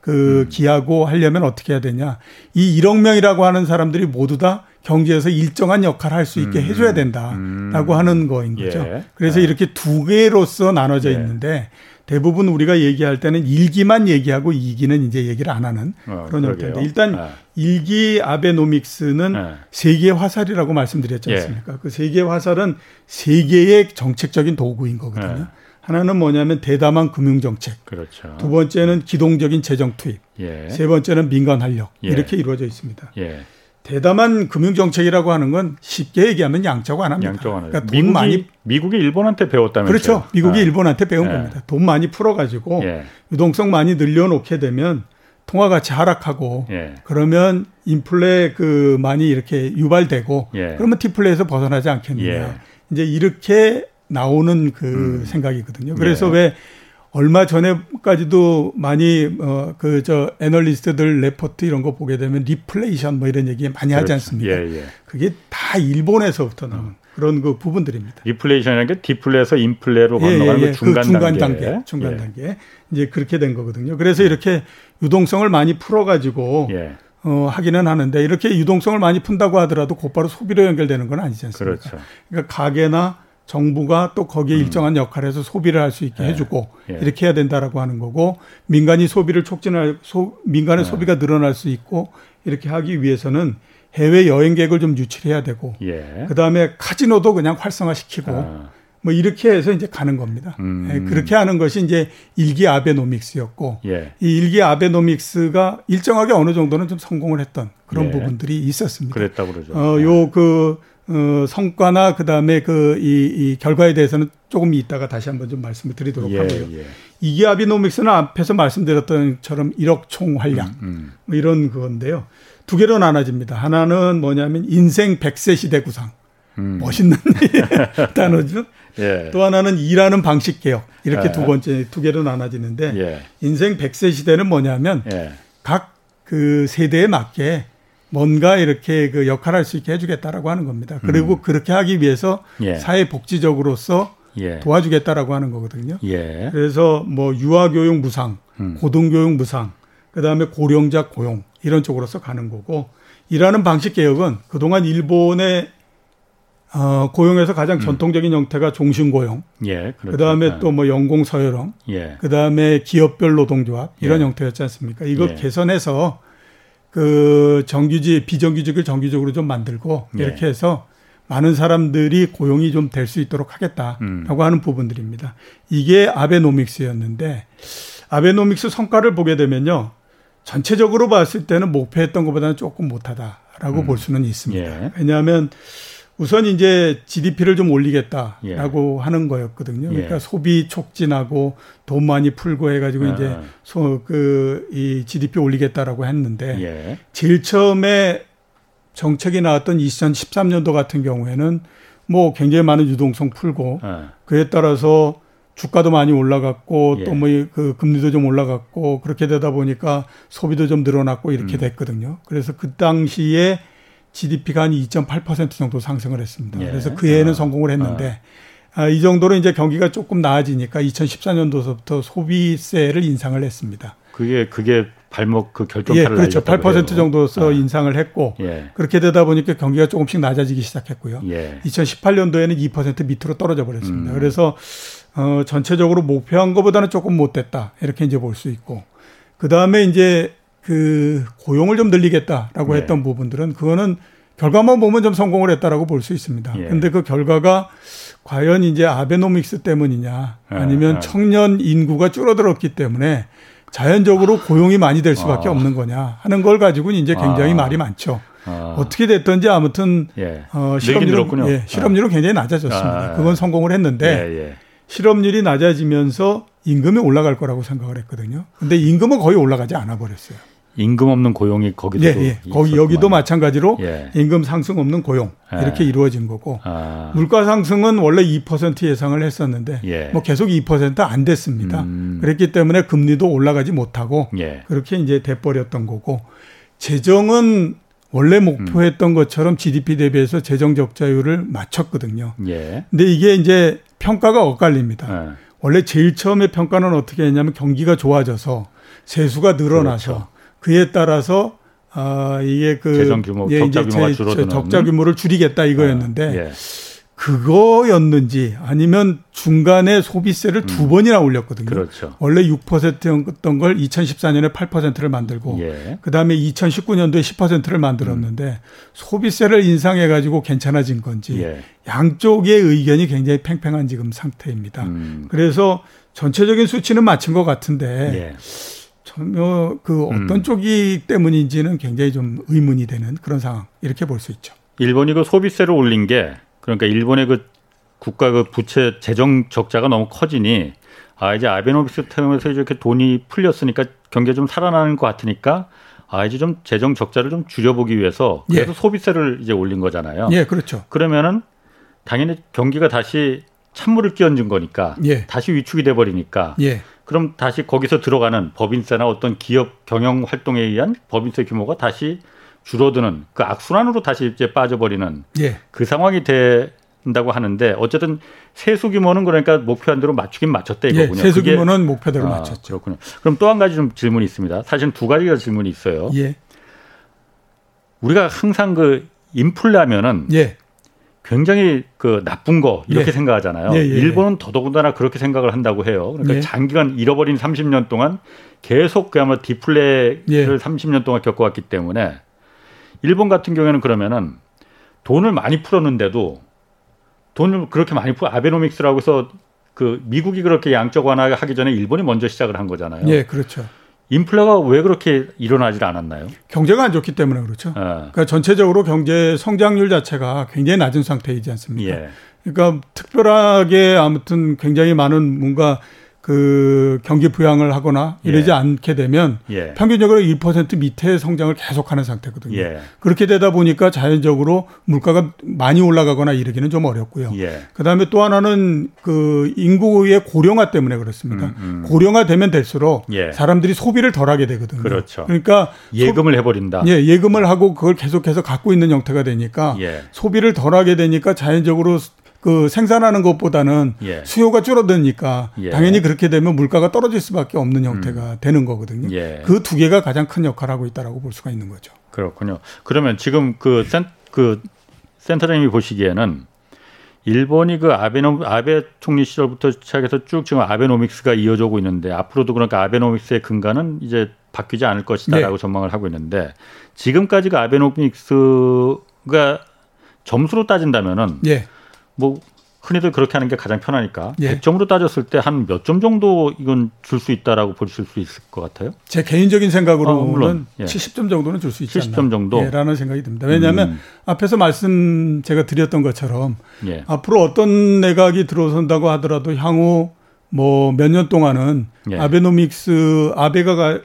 그 음. 기하고 하려면 어떻게 해야 되냐? 이 1억 명이라고 하는 사람들이 모두 다 경제에서 일정한 역할을 할 수 있게 음. 해줘야 된다라고 음. 하는 거인 거죠. 예. 그래서 예. 이렇게 두 개로서 나눠져 예. 있는데 대부분 우리가 얘기할 때는 일기만 얘기하고 이기는 이제 얘기를 안 하는 어, 그런 형태인데 일단 네. 일기 아베노믹스는 네. 세계 화살이라고 말씀드렸지 예. 않습니까? 예. 그 세계 화살은 세계의 정책적인 도구인 거거든요. 네. 하나는 뭐냐면 대담한 금융 정책. 그렇죠. 두 번째는 기동적인 재정 투입. 예. 세 번째는 민간 활력. 예. 이렇게 이루어져 있습니다. 예. 대담한 금융 정책이라고 하는 건 쉽게 얘기하면 양적 완화입니다. 양적 완화. 그러니까 돈 미국이, 많이 미국이 일본한테 배웠다면서요? 그렇죠. 미국이 아. 일본한테 배운 예. 겁니다. 돈 많이 풀어가지고 예. 유동성 많이 늘려놓게 되면 통화 가치 하락하고 예. 그러면 인플레 그 많이 이렇게 유발되고 예. 그러면 디플레에서 벗어나지 않겠느냐. 예. 이제 이렇게 나오는 그 음. 생각이거든요. 그래서 예. 왜 얼마 전에까지도 많이 어 그 저 애널리스트들 레포트 이런 거 보게 되면 리플레이션 뭐 이런 얘기 많이 그렇죠. 하지 않습니까? 예, 예. 그게 다 일본에서부터 나온 음. 그런 그 부분들입니다. 리플레이션이라는 게 디플레에서 인플레로 예, 건너가는 예, 예. 그 중간, 그 중간 단계. 단계. 중간 예. 단계. 이제 그렇게 된 거거든요. 그래서 이렇게 유동성을 많이 풀어 가지고 예. 어, 하기는 하는데 이렇게 유동성을 많이 푼다고 하더라도 곧바로 소비로 연결되는 건 아니지 않습니까? 그렇죠. 그러니까 가계나 정부가 또 거기에 음. 일정한 역할을 해서 소비를 할 수 있게 네. 해주고 예. 이렇게 해야 된다라고 하는 거고 민간이 소비를 촉진할 소, 민간의 네. 소비가 늘어날 수 있고 이렇게 하기 위해서는 해외 여행객을 좀 유치해야 되고 예. 그 다음에 카지노도 그냥 활성화시키고 아. 뭐 이렇게 해서 이제 가는 겁니다. 음. 네, 그렇게 하는 것이 이제 일기 아베노믹스였고 예. 이 일기 아베노믹스가 일정하게 어느 정도는 좀 성공을 했던 그런 예. 부분들이 있었습니다. 그랬다고 그러죠. 어, 요그 어, 성과나 그다음에 그 이 이 결과에 대해서는 조금 이따가 다시 한번 좀 말씀을 드리도록 예, 하고요. 예. 이게 아비노믹스는 앞에서 말씀드렸던 처럼 1억 총 활량 음, 음. 뭐 이런 그건데요. 두 개로 나눠집니다. 하나는 뭐냐면 인생 100세 시대 구상. 음. 멋있는 단어죠. 예. 또 하나는 일하는 방식 개혁. 이렇게 예. 두 번째 두 개로 나눠지는데 예. 인생 100세 시대는 뭐냐면 예. 각그 세대에 맞게 뭔가 이렇게 그 역할을 할수 있게 해주겠다라고 하는 겁니다. 그리고 음. 그렇게 하기 위해서 예. 사회복지적으로서 예. 도와주겠다라고 하는 거거든요. 예. 그래서 뭐 유아교육 무상, 음. 고등교육 무상, 그 다음에 고령자 고용 이런 쪽으로서 가는 거고 일하는 방식 개혁은 그동안 일본의 어, 고용에서 가장 음. 전통적인 형태가 종신 고용. 예, 그렇죠. 그다음에 네. 또뭐 연공 서열형. 예. 그 다음에 기업별 노동조합 이런 예. 형태였지 않습니까? 이거 예. 개선해서 그 정규직 비정규직을 정규직으로 좀 만들고 네. 이렇게 해서 많은 사람들이 고용이 좀 될 수 있도록 하겠다라고 음. 하는 부분들입니다. 이게 아베노믹스였는데 아베노믹스 성과를 보게 되면요. 전체적으로 봤을 때는 목표했던 것보다는 조금 못하다라고 음. 볼 수는 있습니다. 예. 왜냐하면 우선 이제 GDP를 좀 올리겠다라고 예. 하는 거였거든요. 그러니까 예. 소비 촉진하고 돈 많이 풀고 해가지고 아. 이제 소 그 이 GDP 올리겠다라고 했는데 예. 제일 처음에 정책이 나왔던 2013년도 같은 경우에는 뭐 굉장히 많은 유동성 풀고 아. 그에 따라서 주가도 많이 올라갔고 예. 또뭐 그 금리도 좀 올라갔고 그렇게 되다 보니까 소비도 좀 늘어났고 이렇게 음. 됐거든요. 그래서 그 당시에 GDP가 한 2.8% 정도 상승을 했습니다. 예. 그래서 그 해에는 아. 성공을 했는데 아. 아, 이 정도로 이제 경기가 조금 나아지니까 2014년도서부터 소비세를 인상을 했습니다. 그게 그게 발목 그 결정타를 예, 그렇죠. 8% 정도서 아. 인상을 했고 예. 그렇게 되다 보니까 경기가 조금씩 낮아지기 시작했고요. 예. 2018년도에는 2% 밑으로 떨어져 버렸습니다. 음. 그래서 어, 전체적으로 목표한 것보다는 조금 못 됐다 이렇게 이제 볼 수 있고 그 다음에 이제 그 고용을 좀 늘리겠다라고 네. 했던 부분들은 그거는 결과만 보면 좀 성공을 했다라고 볼 수 있습니다. 예. 근데 그 결과가 과연 이제 아베노믹스 때문이냐 아니면 아, 아. 청년 인구가 줄어들었기 때문에 자연적으로 고용이 많이 될 수밖에 아. 없는 거냐 하는 걸 가지고는 이제 굉장히 아. 말이 많죠. 아. 어떻게 됐든지 아무튼 예. 어, 실업률은 예, 실업률은 굉장히 낮아졌습니다. 그건 성공을 했는데 예, 예. 실업률이 낮아지면서 임금이 올라갈 거라고 생각을 했거든요. 근데 임금은 거의 올라가지 않아 버렸어요. 임금 없는 고용이 거기도 예, 예. 거기 여기도 마찬가지로 예. 임금 상승 없는 고용 예. 이렇게 이루어진 거고 아, 물가 상승은 원래 2% 예상을 했었는데 예. 뭐 계속 2%안 됐습니다. 음. 그랬기 때문에 금리도 올라가지 못하고 예. 그렇게 이제 돼버렸던 거고 재정은 원래 목표했던 것처럼 GDP 대비해서 재정 적자율을 맞췄거든요. 예. 근데 이게 이제 평가가 엇갈립니다. 예. 원래 제일 처음에 평가는 어떻게 했냐면 경기가 좋아져서 세수가 늘어나서 그렇죠. 그에 따라서 아 이게 그 재정 규모, 예, 적자 규모가 제- 줄어드는. 적자 규모를 줄이겠다 이거였는데 예. 그거였는지 아니면 중간에 소비세를 두 번이나 올렸거든요. 음. 그렇죠. 원래 6%였던 걸 2014년에 8%를 만들고 예. 그다음에 2019년도에 10%를 만들었는데 소비세를 인상해 가지고 괜찮아진 건지 예. 양쪽의 의견이 굉장히 팽팽한 지금 상태입니다. 음. 그래서 전체적인 수치는 맞춘 것 같은데 예. 전혀 그 어떤 음. 쪽이 때문인지는 굉장히 좀 의문이 되는 그런 상황 이렇게 볼 수 있죠. 일본이 그 소비세를 올린 게 그러니까 일본의 그 국가 그 부채 재정 적자가 너무 커지니 아 이제 아베노믹스 통해서 이렇게 돈이 풀렸으니까 경제 좀 살아나는 것 같으니까 아 이제 좀 재정 적자를 좀 줄여보기 위해서 그래서 예. 소비세를 이제 올린 거잖아요. 예, 그렇죠. 그러면은 당연히 경기가 다시 찬물을 끼얹은 거니까 예. 다시 위축이 돼 버리니까 예, 그럼 다시 거기서 들어가는 법인세나 어떤 기업 경영 활동에 의한 법인세 규모가 다시 줄어드는 그 악순환으로 다시 이제 빠져버리는 예, 그 상황이 된다고 하는데 어쨌든 세수 규모는 그러니까 목표한 대로 맞추긴 맞췄다 예, 이거군요. 세수 그게- 규모는 목표대로 아, 맞췄죠. 그렇군요. 그럼 또 한 가지 좀 질문이 있습니다. 사실은 두 가지가 질문이 있어요. 예, 우리가 항상 그 인플레 하면은 예, 굉장히 그 나쁜 거 이렇게 예. 생각하잖아요. 예, 예, 일본은 더더군다나 그렇게 생각을 한다고 해요. 그러니까 예. 장기간 잃어버린 30년 동안 계속 그야말로 디플레를 예. 30년 동안 겪어왔기 때문에 일본 같은 경우에는 그러면은 돈을 많이 풀었는데도 돈을 그렇게 많이 풀 아베노믹스라고 해서 그 미국이 그렇게 양적 완화하기 전에 일본이 먼저 시작을 한 거잖아요. 예, 그렇죠. 인플레가 왜 그렇게 일어나질 않았나요? 경제가 안 좋기 때문에 그렇죠. 어, 그러니까 전체적으로 경제 성장률 자체가 굉장히 낮은 상태이지 않습니까? 예. 그러니까 특별하게 아무튼 굉장히 많은 뭔가 그 경기 부양을 하거나 이러지 예. 않게 되면 예. 평균적으로 1% 밑에 성장을 계속하는 상태거든요. 예. 그렇게 되다 보니까 자연적으로 물가가 많이 올라가거나 이러기는 좀 어렵고요. 예. 그다음에 또 하나는 그 인구의 고령화 때문에 그렇습니다. 음, 음. 고령화 되면 될수록 예. 사람들이 소비를 덜 하게 되거든요. 그렇죠. 그러니까 예금을 해버린다. 예, 예금을 하고 그걸 계속해서 갖고 있는 형태가 되니까 예. 소비를 덜 하게 되니까 자연적으로 그 생산하는 것보다는 예. 수요가 줄어드니까 예. 음. 당연히 그렇게 되면 물가가 떨어질 수밖에 없는 형태가 되는 거거든요. 예. 그두 개가 가장 큰 역할을 하고 있다라고 볼 수가 있는 거죠. 그렇군요. 그러면 지금 그, 센, 그 센터장님이 보시기에는 일본이 그 아베노 아베 총리 시절부터 시작해서 쭉 지금 아베노믹스가 이어져 오고 있는데 앞으로도 그러니까 아베노믹스의 근간은 이제 바뀌지 않을 것이다라고 네. 전망을 하고 있는데 지금까지 그 아베노믹스가 점수로 따진다면은 예. 뭐 흔히들 그렇게 하는 게 가장 편하니까 예. 100점으로 따졌을 때 한 몇 점 정도 이건 줄 수 있다라고 보실 수 있을 것 같아요. 제 개인적인 생각으로는 어, 물론. 예. 70점 정도는 줄 수 있지 70점 않나. 정도? 예, 라는 생각이 듭니다. 왜냐하면 음. 앞에서 말씀 제가 드렸던 것처럼 예. 앞으로 어떤 내각이 들어선다고 하더라도 향후 뭐 몇 년 동안은 예. 아베노믹스 아베가 가-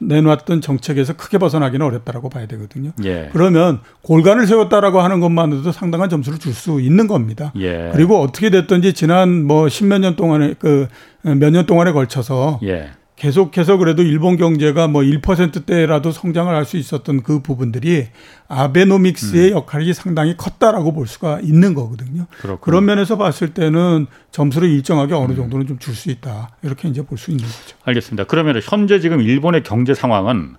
내놨던 정책에서 크게 벗어나기는 어렵다라고 봐야 되거든요. 예. 그러면 골간을 세웠다라고 하는 것만으로도 상당한 점수를 줄 수 있는 겁니다. 예. 그리고 어떻게 됐든지 지난 뭐 십몇 년 동안에 그 몇 년 동안에 걸쳐서 예. 계속해서 그래도 일본 경제가 뭐 1%대라도 성장을 할 수 있었던 그 부분들이 아베노믹스의 음. 역할이 상당히 컸다라고 볼 수가 있는 거거든요. 그렇군요. 그런 면에서 봤을 때는 점수를 일정하게 음. 어느 정도는 좀 줄 수 있다. 이렇게 이제 볼 수 있는 거죠. 알겠습니다. 그러면 현재 지금 일본의 경제 상황은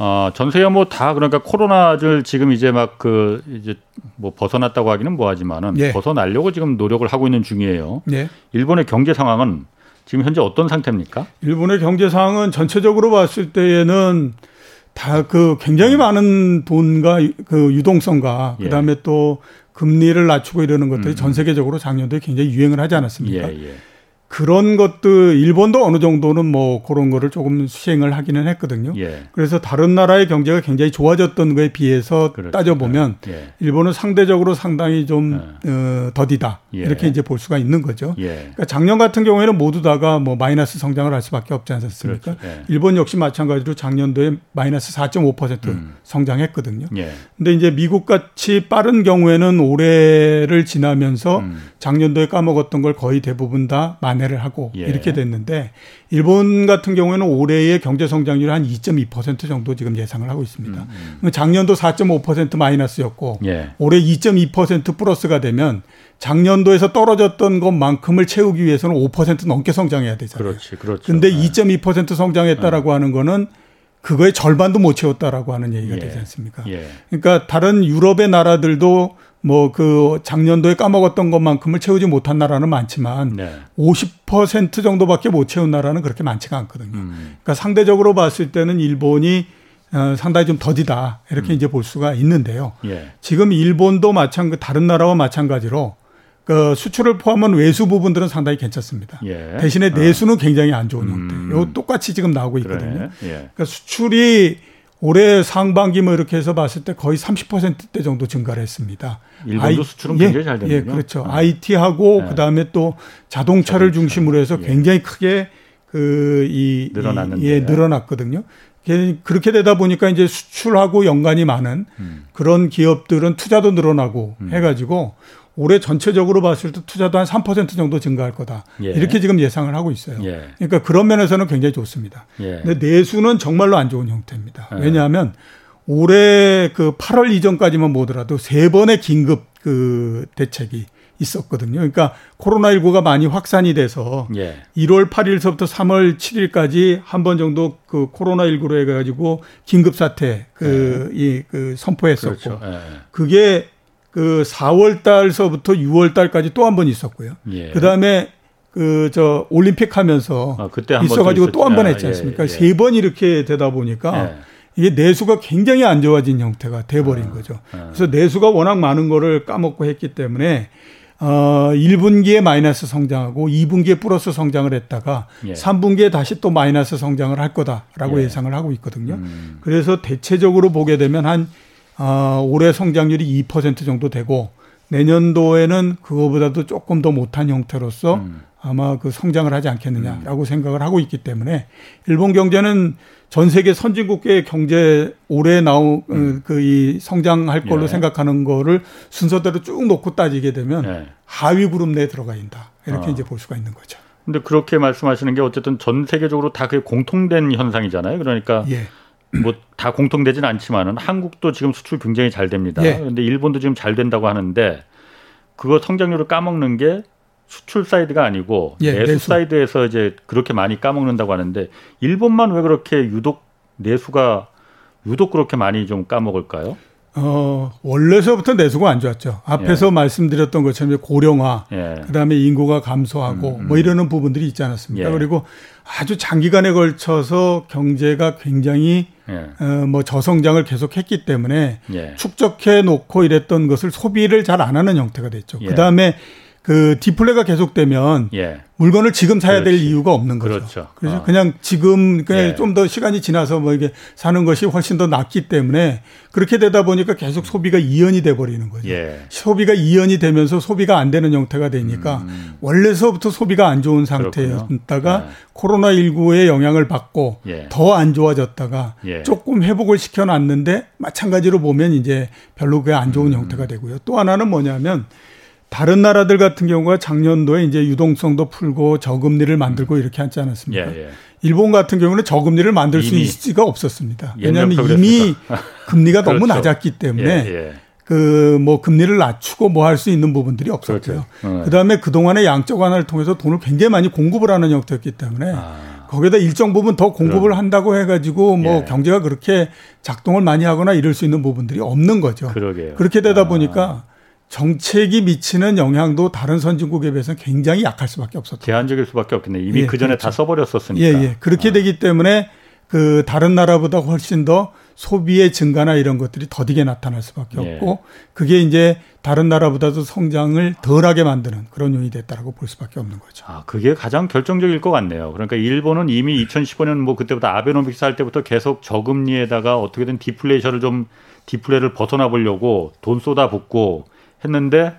어, 전 세계 뭐 다 그러니까 코로나를 지금 이제 막 그 이제 뭐 벗어났다고 하기는 뭐하지만은 예. 벗어나려고 지금 노력을 하고 있는 중이에요. 네. 일본의 경제 상황은 지금 현재 어떤 상태입니까? 일본의 경제 상황은 전체적으로 봤을 때에는 다 그 굉장히 많은 돈과 그 유동성과 예. 그다음에 또 금리를 낮추고 이러는 것들이 전 세계적으로 작년도에 굉장히 유행을 하지 않았습니까? 예, 예. 그런 것도 일본도 어느 정도는 뭐 그런 거를 조금 수행을 하기는 했거든요. 예. 그래서 다른 나라의 경제가 굉장히 좋아졌던 거에 비해서 그렇죠. 따져보면 예. 일본은 상대적으로 상당히 좀 어, 더디다 예. 이렇게 이제 볼 수가 있는 거죠. 예. 그러니까 작년 같은 경우에는 모두 다가 뭐 마이너스 성장을 할 수밖에 없지 않습니까? 그렇죠. 예. 일본 역시 마찬가지로 작년도에 마이너스 4.5% 음. 성장했거든요. 예. 근데 이제 미국 같이 빠른 경우에는 올해를 지나면서 음. 작년도에 까먹었던 걸 거의 대부분 다 만 회를 하고 예. 이렇게 됐는데 일본 같은 경우에는 올해의 경제 성장률이 한2.2% 정도 지금 예상을 하고 있습니다. 작년도 4.5% 마이너스였고 예. 올해 2.2% 플러스가 되면 작년도에서 떨어졌던 것만큼을 채우기 위해서는 5% 넘게 성장해야 되잖아요. 그렇지. 그렇죠. 근데 예. 2.2% 성장했다라고 하는 거는 그거의 절반도 못 채웠다라고 하는 얘기가 예. 되지 않습니까? 예. 그러니까 다른 유럽의 나라들도 뭐 그 작년도에 까먹었던 것만큼을 채우지 못한 나라는 많지만 네. 50% 정도밖에 못 채운 나라는 그렇게 많지가 않거든요. 음. 그러니까 상대적으로 봤을 때는 일본이 어, 상당히 좀 더디다 음. 이렇게 이제 볼 수가 있는데요. 예. 지금 일본도 마찬가지 다른 나라와 마찬가지로 그 수출을 포함한 외수 부분들은 상당히 괜찮습니다. 예. 대신에 내수는 굉장히 안 좋은 음. 형태. 요 똑같이 지금 나오고 있거든요. 그래. 예. 그러니까 수출이 올해 상반기 뭐 이렇게 해서 봤을 때 거의 30%대 정도 증가를 했습니다. 일본도 수출은 굉장히 잘 되는군요. 예, 그렇죠. 어. IT하고 네. 그다음에 또 자동차를 자동차. 중심으로 해서 예. 굉장히 크게 그이 늘어났는데요. 예, 늘어났거든요. 그- 그렇게 되다 보니까 이제 수출하고 연관이 많은 음. 그런 기업들은 투자도 늘어나고 해가지고 올해 전체적으로 봤을 때 투자도 한 3% 정도 증가할 거다. 예. 이렇게 지금 예상을 하고 있어요. 예. 그러니까 그런 면에서는 굉장히 좋습니다. 예. 근데 내수는 정말로 안 좋은 형태입니다. 네. 왜냐하면 올해 그 8월 이전까지만 보더라도 세 번의 긴급 그 대책이 있었거든요. 그러니까 코로나19가 많이 확산이 돼서 예. 1월 8일서부터 3월 7일까지 한 번 정도 그 코로나19로 해가지고 긴급 사태 그, 이, 그 선포했었고 네. 그렇죠. 예. 그게 그 4월 달서부터 6월 달까지 또 한 번 있었고요. 예. 그 다음에 그 저 올림픽 하면서 아, 그때 한번 있어 가지고 또 한번 있었죠. 했지 아, 않습니까? 예, 예. 세번 이렇게 되다 보니까 예. 이게 내수가 굉장히 안 좋아진 형태가 돼 버린 아, 거죠. 그래서 내수가 워낙 많은 거를 까먹고 했기 때문에 어 1분기에 마이너스 성장하고 2분기에 플러스 성장을 했다가 예. 3분기에 다시 또 마이너스 성장을 할 거다라고 예. 예. 상을 하고 있거든요. 음. 그래서 대체적으로 보게 되면 한 어, 올해 성장률이 2% 정도 되고 내년도에는 그거보다도 조금 더 못한 형태로서 음. 아마 그 성장을 하지 않겠느냐라고 생각을 하고 있기 때문에 일본 경제는 전 세계 선진국의 경제 올해 나오 그이 성장할 걸로 음. 예. 생각하는 거를 순서대로 쭉 놓고 따지게 되면 예. 하위 그룹 내에 들어가 있다 이렇게 아. 이제 볼 수가 있는 거죠. 근데 그렇게 말씀하시는 게 어쨌든 전 세계적으로 다 그게 공통된 현상이잖아요. 그러니까 예, 뭐 다 공통되진 않지만은 한국도 지금 수출 굉장히 잘 됩니다. 예. 그런데 일본도 지금 잘 된다고 하는데 그거 성장률을 까먹는 게 수출 사이드가 아니고 예, 내수, 내수. 사이드에서 이제 그렇게 많이 까먹는다고 하는데 일본만 왜 그렇게 유독 내수가 유독 그렇게 많이 좀 까먹을까요? 어 원래서부터 내수가 안 좋았죠. 앞에서 예. 말씀드렸던 것처럼 고령화, 예. 그다음에 인구가 감소하고 뭐 이러는 부분들이 있지 않았습니까? 예. 그리고 아주 장기간에 걸쳐서 경제가 굉장히 예. 어, 뭐 저성장을 계속했기 때문에 예. 축적해 놓고 이랬던 것을 소비를 잘 안 하는 형태가 됐죠. 예. 그다음에 그 디플레가 계속되면 예. 물건을 지금 사야 될 그렇지. 이유가 없는 거죠. 그렇죠. 래서 어. 그냥 지금 그냥 예. 좀더 시간이 지나서 뭐 이게 사는 것이 훨씬 더 낫기 때문에 그렇게 되다 보니까 계속 소비가 이연이 돼 버리는 거죠. 예. 소비가 이연이 되면서 소비가 안 되는 형태가 되니까 원래서부터 소비가 안 좋은 음. 상태였다가 네. 코로나 19의 영향을 받고 예. 더안 좋아졌다가 예. 조금 회복을 시켜 놨는데 마찬가지로 보면 이제 별로 그게 안 음. 좋은 형태가 되고요. 또 하나는 뭐냐면 다른 나라들 같은 경우가 작년도에 이제 유동성도 풀고 저금리를 만들고 이렇게 하지 않았습니까? 음. 예. 예. 일본 같은 경우는 저금리를 만들 수 이미 있을지가 없었습니다. 왜냐하면 이미 금리가 너무 그렇죠. 낮았기 때문에 예. 예. 그뭐 금리를 낮추고 뭐 할 수 있는 부분들이 없었고요. 그렇죠. 어. 그다음에 그동안에 양적 완화를 통해서 돈을 굉장히 많이 공급을 하는 형태였기 때문에 아. 거기다 일정 부분 더 공급을 한다고 해가지고 뭐 예. 경제가 그렇게 작동을 많이 하거나 이럴 수 있는 부분들이 없는 거죠. 그러게요. 그렇게 되다 아. 보니까 정책이 미치는 영향도 다른 선진국에 비해서는 굉장히 약할 수밖에 없었던 제한적일 수밖에 없겠네. 이미 예, 그 전에 그렇죠. 다 써버렸었으니까. 예, 예. 그렇게 되기 때문에 그 다른 나라보다 훨씬 더 소비의 증가나 이런 것들이 더디게 나타날 수밖에 예. 없고 그게 이제 다른 나라보다도 성장을 덜하게 만드는 그런 요인이 됐다라고 볼 수밖에 없는 거죠. 아, 그게 가장 결정적일 것 같네요. 그러니까 일본은 이미 2015년 뭐 그때부터 아베노믹스 할 때부터 계속 저금리에다가 어떻게든 디플레이션을 좀 디플레를 벗어나 보려고 돈 쏟아붓고 했는데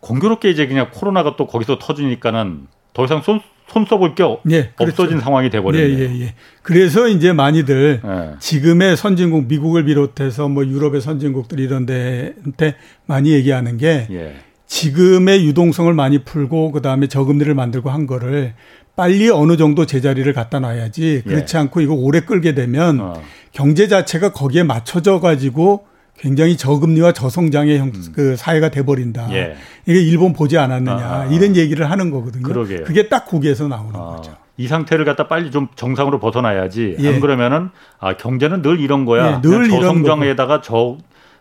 공교롭게 이제 그냥 코로나가 또 거기서 터지니까는 더 이상 손, 손 써볼 게 어- 예, 그렇죠. 없어진 상황이 예, 돼버렸네요. 예, 예. 그래서 이제 많이들 예. 지금의 선진국 미국을 비롯해서 뭐 유럽의 선진국들 이런 데한테 많이 얘기하는 게 예. 지금의 유동성을 많이 풀고 그 다음에 저금리를 만들고 한 거를 빨리 어느 정도 제자리를 갖다 놔야지 그렇지 않고 이거 오래 끌게 되면 예. 어. 경제 자체가 거기에 맞춰져 가지고 굉장히 저금리와 저성장의 형, 그 사회가 돼버린다. 음. 예. 이게 일본 보지 않았느냐 아, 아, 아. 이런 얘기를 하는 거거든요. 그러게요. 게딱 거기에서 나오는 어, 거죠. 이 상태를 갖다 빨리 좀 정상으로 벗어나야지. 예. 안 그러면은 아 경제는 늘 이런 거야. 예, 늘 저성장에다가 저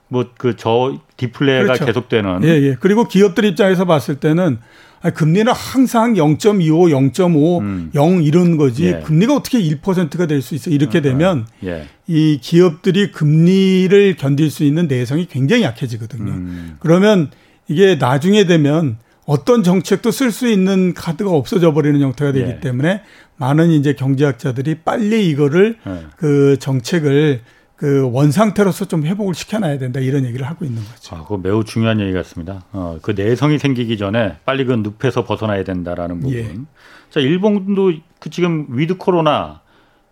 뭐 그 저 디플레이가 그렇죠. 계속되는. 예, 예. 그리고 기업들 입장에서 봤을 때는 아, 금리는 항상 0.25, 0.5, 음. 0 이런 거지. 예. 어, 금리가 어떻게 1%가 될 수 있어? 이렇게 되면 예. 이 기업들이 금리를 견딜 수 있는 내성이 굉장히 약해지거든요. 음. 그러면 이게 나중에 되면 어떤 정책도 쓸 수 있는 카드가 없어져 버리는 형태가 되기 예. 때문에 많은 이제 경제학자들이 빨리 이거를 예. 그 정책을 그 원상태로서 좀 회복을 시켜놔야 된다 이런 얘기를 하고 있는 거죠. 아, 그거 매우 중요한 얘기 같습니다. 어, 그 내성이 생기기 전에 빨리 그 늪에서 벗어나야 된다라는 부분. 예. 자, 일본도 그 지금 위드 코로나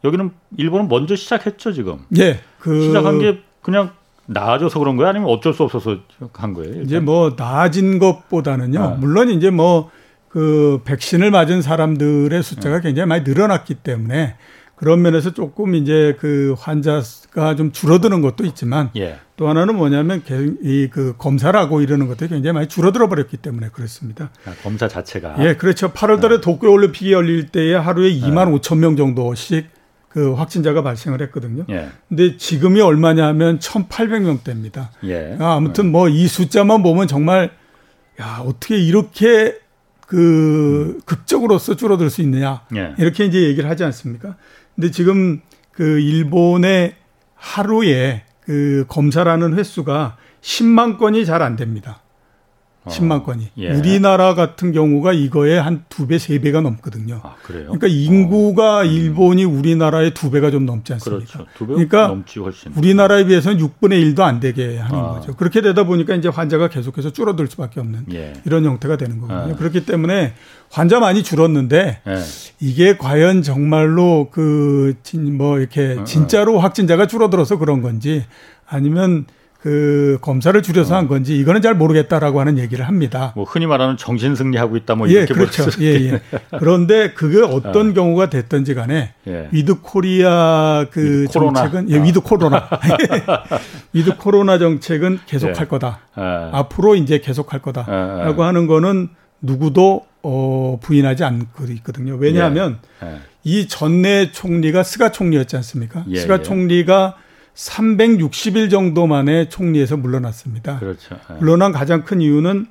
여기는 일본은 먼저 시작했죠 지금. 예, 그 시작한 게 그냥 나아져서 그런 거예요? 아니면 어쩔 수 없어서 한 거예요? 일단? 이제 뭐 나아진 것보다는요. 아. 물론 이제 뭐 그 백신을 맞은 사람들의 숫자가 네. 굉장히 많이 늘어났기 때문에 그런 면에서 조금 이제 그 환자가 좀 줄어드는 것도 있지만 예. 또 하나는 뭐냐면 이 그 검사를 하고 이러는 것들이 굉장히 많이 줄어들어 버렸기 때문에 그렇습니다. 아, 검사 자체가. 예, 그렇죠. 8월 네. 달에 도쿄 올림픽이 열릴 때에 하루에 2만 5천 명 정도씩 그 확진자가 발생을 했거든요. 예. 근데 지금이 얼마냐 하면 1,800명대입니다. 예. 아, 아무튼 뭐 이 숫자만 보면 정말 야 어떻게 이렇게 그 극적으로서 줄어들 수 있느냐 예. 이렇게 이제 얘기를 하지 않습니까? 근데 지금 그 일본의 하루에 그 검사라는 횟수가 10만 건이 잘 안 됩니다. 10만 건이. 예. 우리나라 같은 경우가 이거에 한 두 배, 세 배가 넘거든요. 아, 그래요? 그러니까 인구가 일본이 우리나라의 두 배가 좀 넘지 않습니까? 그렇죠. 두 배 그러니까 넘지 훨씬. 우리나라에 비해서는 6분의 1도 안 되게 하는 아. 거죠. 그렇게 되다 보니까 이제 환자가 계속해서 줄어들 수밖에 없는 예. 이런 형태가 되는 거거든요. 아. 그렇기 때문에 환자 많이 줄었는데 예. 이게 과연 정말로 그 뭐 이렇게 아, 진짜로 확진자가 줄어들어서 그런 건지 아니면 그 검사를 줄여서 한 건지 이거는 잘 모르겠다라고 하는 얘기를 합니다. 뭐 흔히 말하는 정신 승리하고 있다 뭐 예, 이렇게 그렇죠. 볼수 예, 예. 그런데 그게 어떤 경우가 됐든지 간에 예. 위드 코리아 그 위드. 정책은 예, 아. 위드 코로나. 위드 코로나 정책은 계속할 예. 거다. 예. 앞으로 이제 계속 할 거다라고 예, 예. 하는 거는 누구도 어 부인하지 않고 있거든요. 왜냐하면 예. 이 전대 총리가 스가 총리였지 않습니까? 예, 스가 예. 총리가 360일 정도 만에 총리에서 물러났습니다. 그렇죠. 예. 물러난 가장 큰 이유는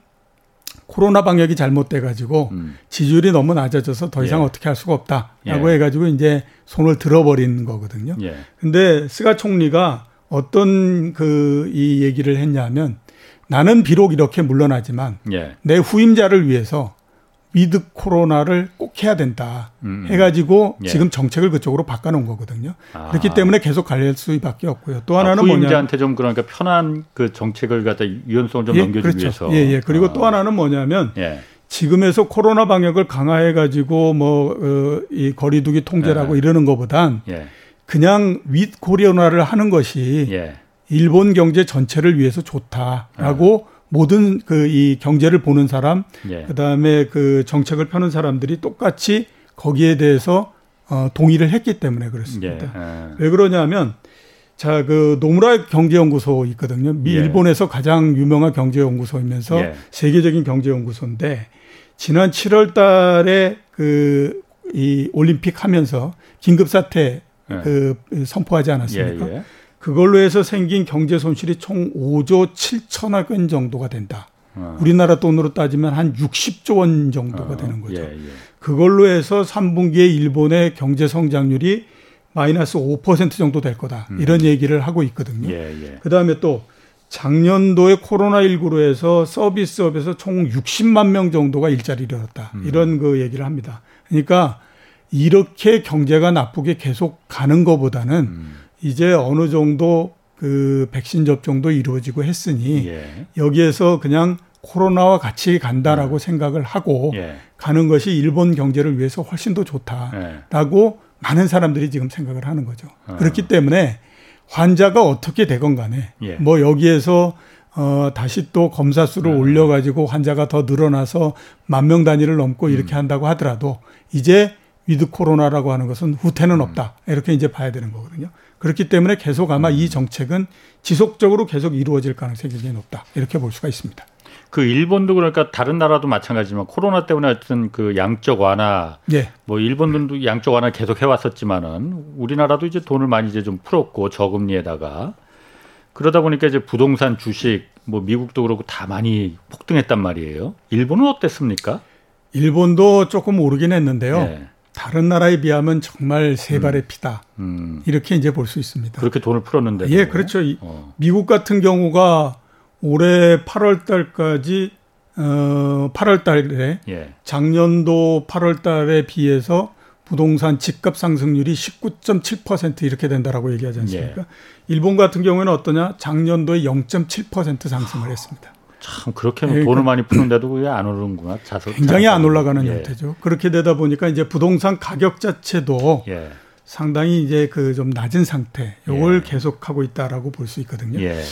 코로나 방역이 잘못돼 가지고 음. 지지율이 너무 낮아져서 더 이상 예. 어떻게 할 수가 없다라고 예. 해가지고 이제 손을 들어버린 거거든요. 예. 근데 스가 총리가 어떤 그 이 얘기를 했냐면 나는 비록 이렇게 물러나지만 예. 내 후임자를 위해서 위드 코로나를 꼭 해야 된다 음. 해가지고 예. 지금 정책을 그쪽으로 바꿔놓은 거거든요. 아. 그렇기 때문에 계속 갈 수밖에 없고요. 또 아, 하나는 뭐냐? 후임자한테 좀 그러니까 편한 그 정책을 갖다 유연성을 좀 예, 넘겨주기 그렇죠. 위해서. 예, 예. 그리고 아. 또 하나는 뭐냐면 예. 지금에서 코로나 방역을 강화해 가지고 뭐이 거리두기 통제라고 예. 이러는 것보단 예. 그냥 위드 코로나를 하는 것이 예. 일본 경제 전체를 위해서 좋다라고 모든 그 이 경제를 보는 사람 예. 그다음에 그 정책을 펴는 사람들이 똑같이 거기에 대해서 어 동의를 했기 때문에 예. 그렇습니다. 예. 왜 그러냐면 자 그 노무라 경제연구소 있거든요. 미 예. 일본에서 가장 유명한 경제연구소이면서 예. 세계적인 경제연구소인데 지난 7월 달에 그 이 올림픽 하면서 긴급 사태 예. 그 선포하지 않았습니까? 그걸로 해서 생긴 경제 손실이 총 5조 7천억 원 정도가 된다. 어. 우리나라 돈으로 따지면 한 60조 원 정도가 어, 되는 거죠. 예, 예. 그걸로 해서 3분기에 일본의 경제 성장률이 마이너스 5% 정도 될 거다. 음. 이런 얘기를 하고 있거든요. 예, 예. 그다음에 또 작년도에 코로나19로 해서 서비스업에서 총 60만 명 정도가 일자리를 잃었다. 음. 이런 그 얘기를 합니다. 그러니까 이렇게 경제가 나쁘게 계속 가는 것보다는 음. 이제 어느 정도 그 백신 접종도 이루어지고 했으니 예. 여기에서 그냥 코로나와 같이 간다라고 생각을 하고 예. 가는 것이 일본 경제를 위해서 훨씬 더 좋다라고 예. 많은 사람들이 지금 생각을 하는 거죠. 어. 그렇기 때문에 환자가 어떻게 되건 간에 예. 뭐 여기에서 어 다시 또 검사 수를 음. 올려 가지고 환자가 더 늘어나서 만 명 단위를 넘고 음. 이렇게 한다고 하더라도 이제 위드 코로나라고 하는 것은 후퇴는 음. 없다. 이렇게 이제 봐야 되는 거거든요. 그렇기 때문에 계속 아마 음. 이 정책은 지속적으로 계속 이루어질 가능성이 굉장히 높다. 이렇게 볼 수가 있습니다. 그 일본도 그러니까 다른 나라도 마찬가지지만 코로나 때문에 어떤 그 양적 완화 예. 뭐 일본도 양적 완화 계속 해왔었지만은 우리나라도 이제 돈을 많이 이제 좀 풀었고 저금리에다가 그러다 보니까 이제 부동산 주식 뭐 미국도 그렇고 다 많이 폭등했단 말이에요. 일본은 어땠습니까? 일본도 조금 오르긴 했는데요. 예. 다른 나라에 비하면 정말 세 발의 피다. 음. 이렇게 이제 볼 수 있습니다. 그렇게 돈을 풀었는데. 예, 그렇죠. 이- 어. 미국 같은 경우가 올해 8월 달까지 어 8월 달에 예. 작년도 8월 달에 비해서 부동산 집값 상승률이 19.7% 이렇게 된다라고 얘기하지 예. 않습니까? 일본 같은 경우에는 어떠냐? 작년도에 0.7% 상승을 했습니다. 참 그렇게 예, 돈을 그- 많이 푸는데도 왜안 오르는구나. 자석 굉장히 안 자석. 올라가는 예. 형태죠. 그렇게 되다 보니까 이제 부동산 가격 자체도 예. 상당히 이제 그 좀 낮은 상태, 요걸 예. 계속하고 있다라고 볼 수 있거든요. 예.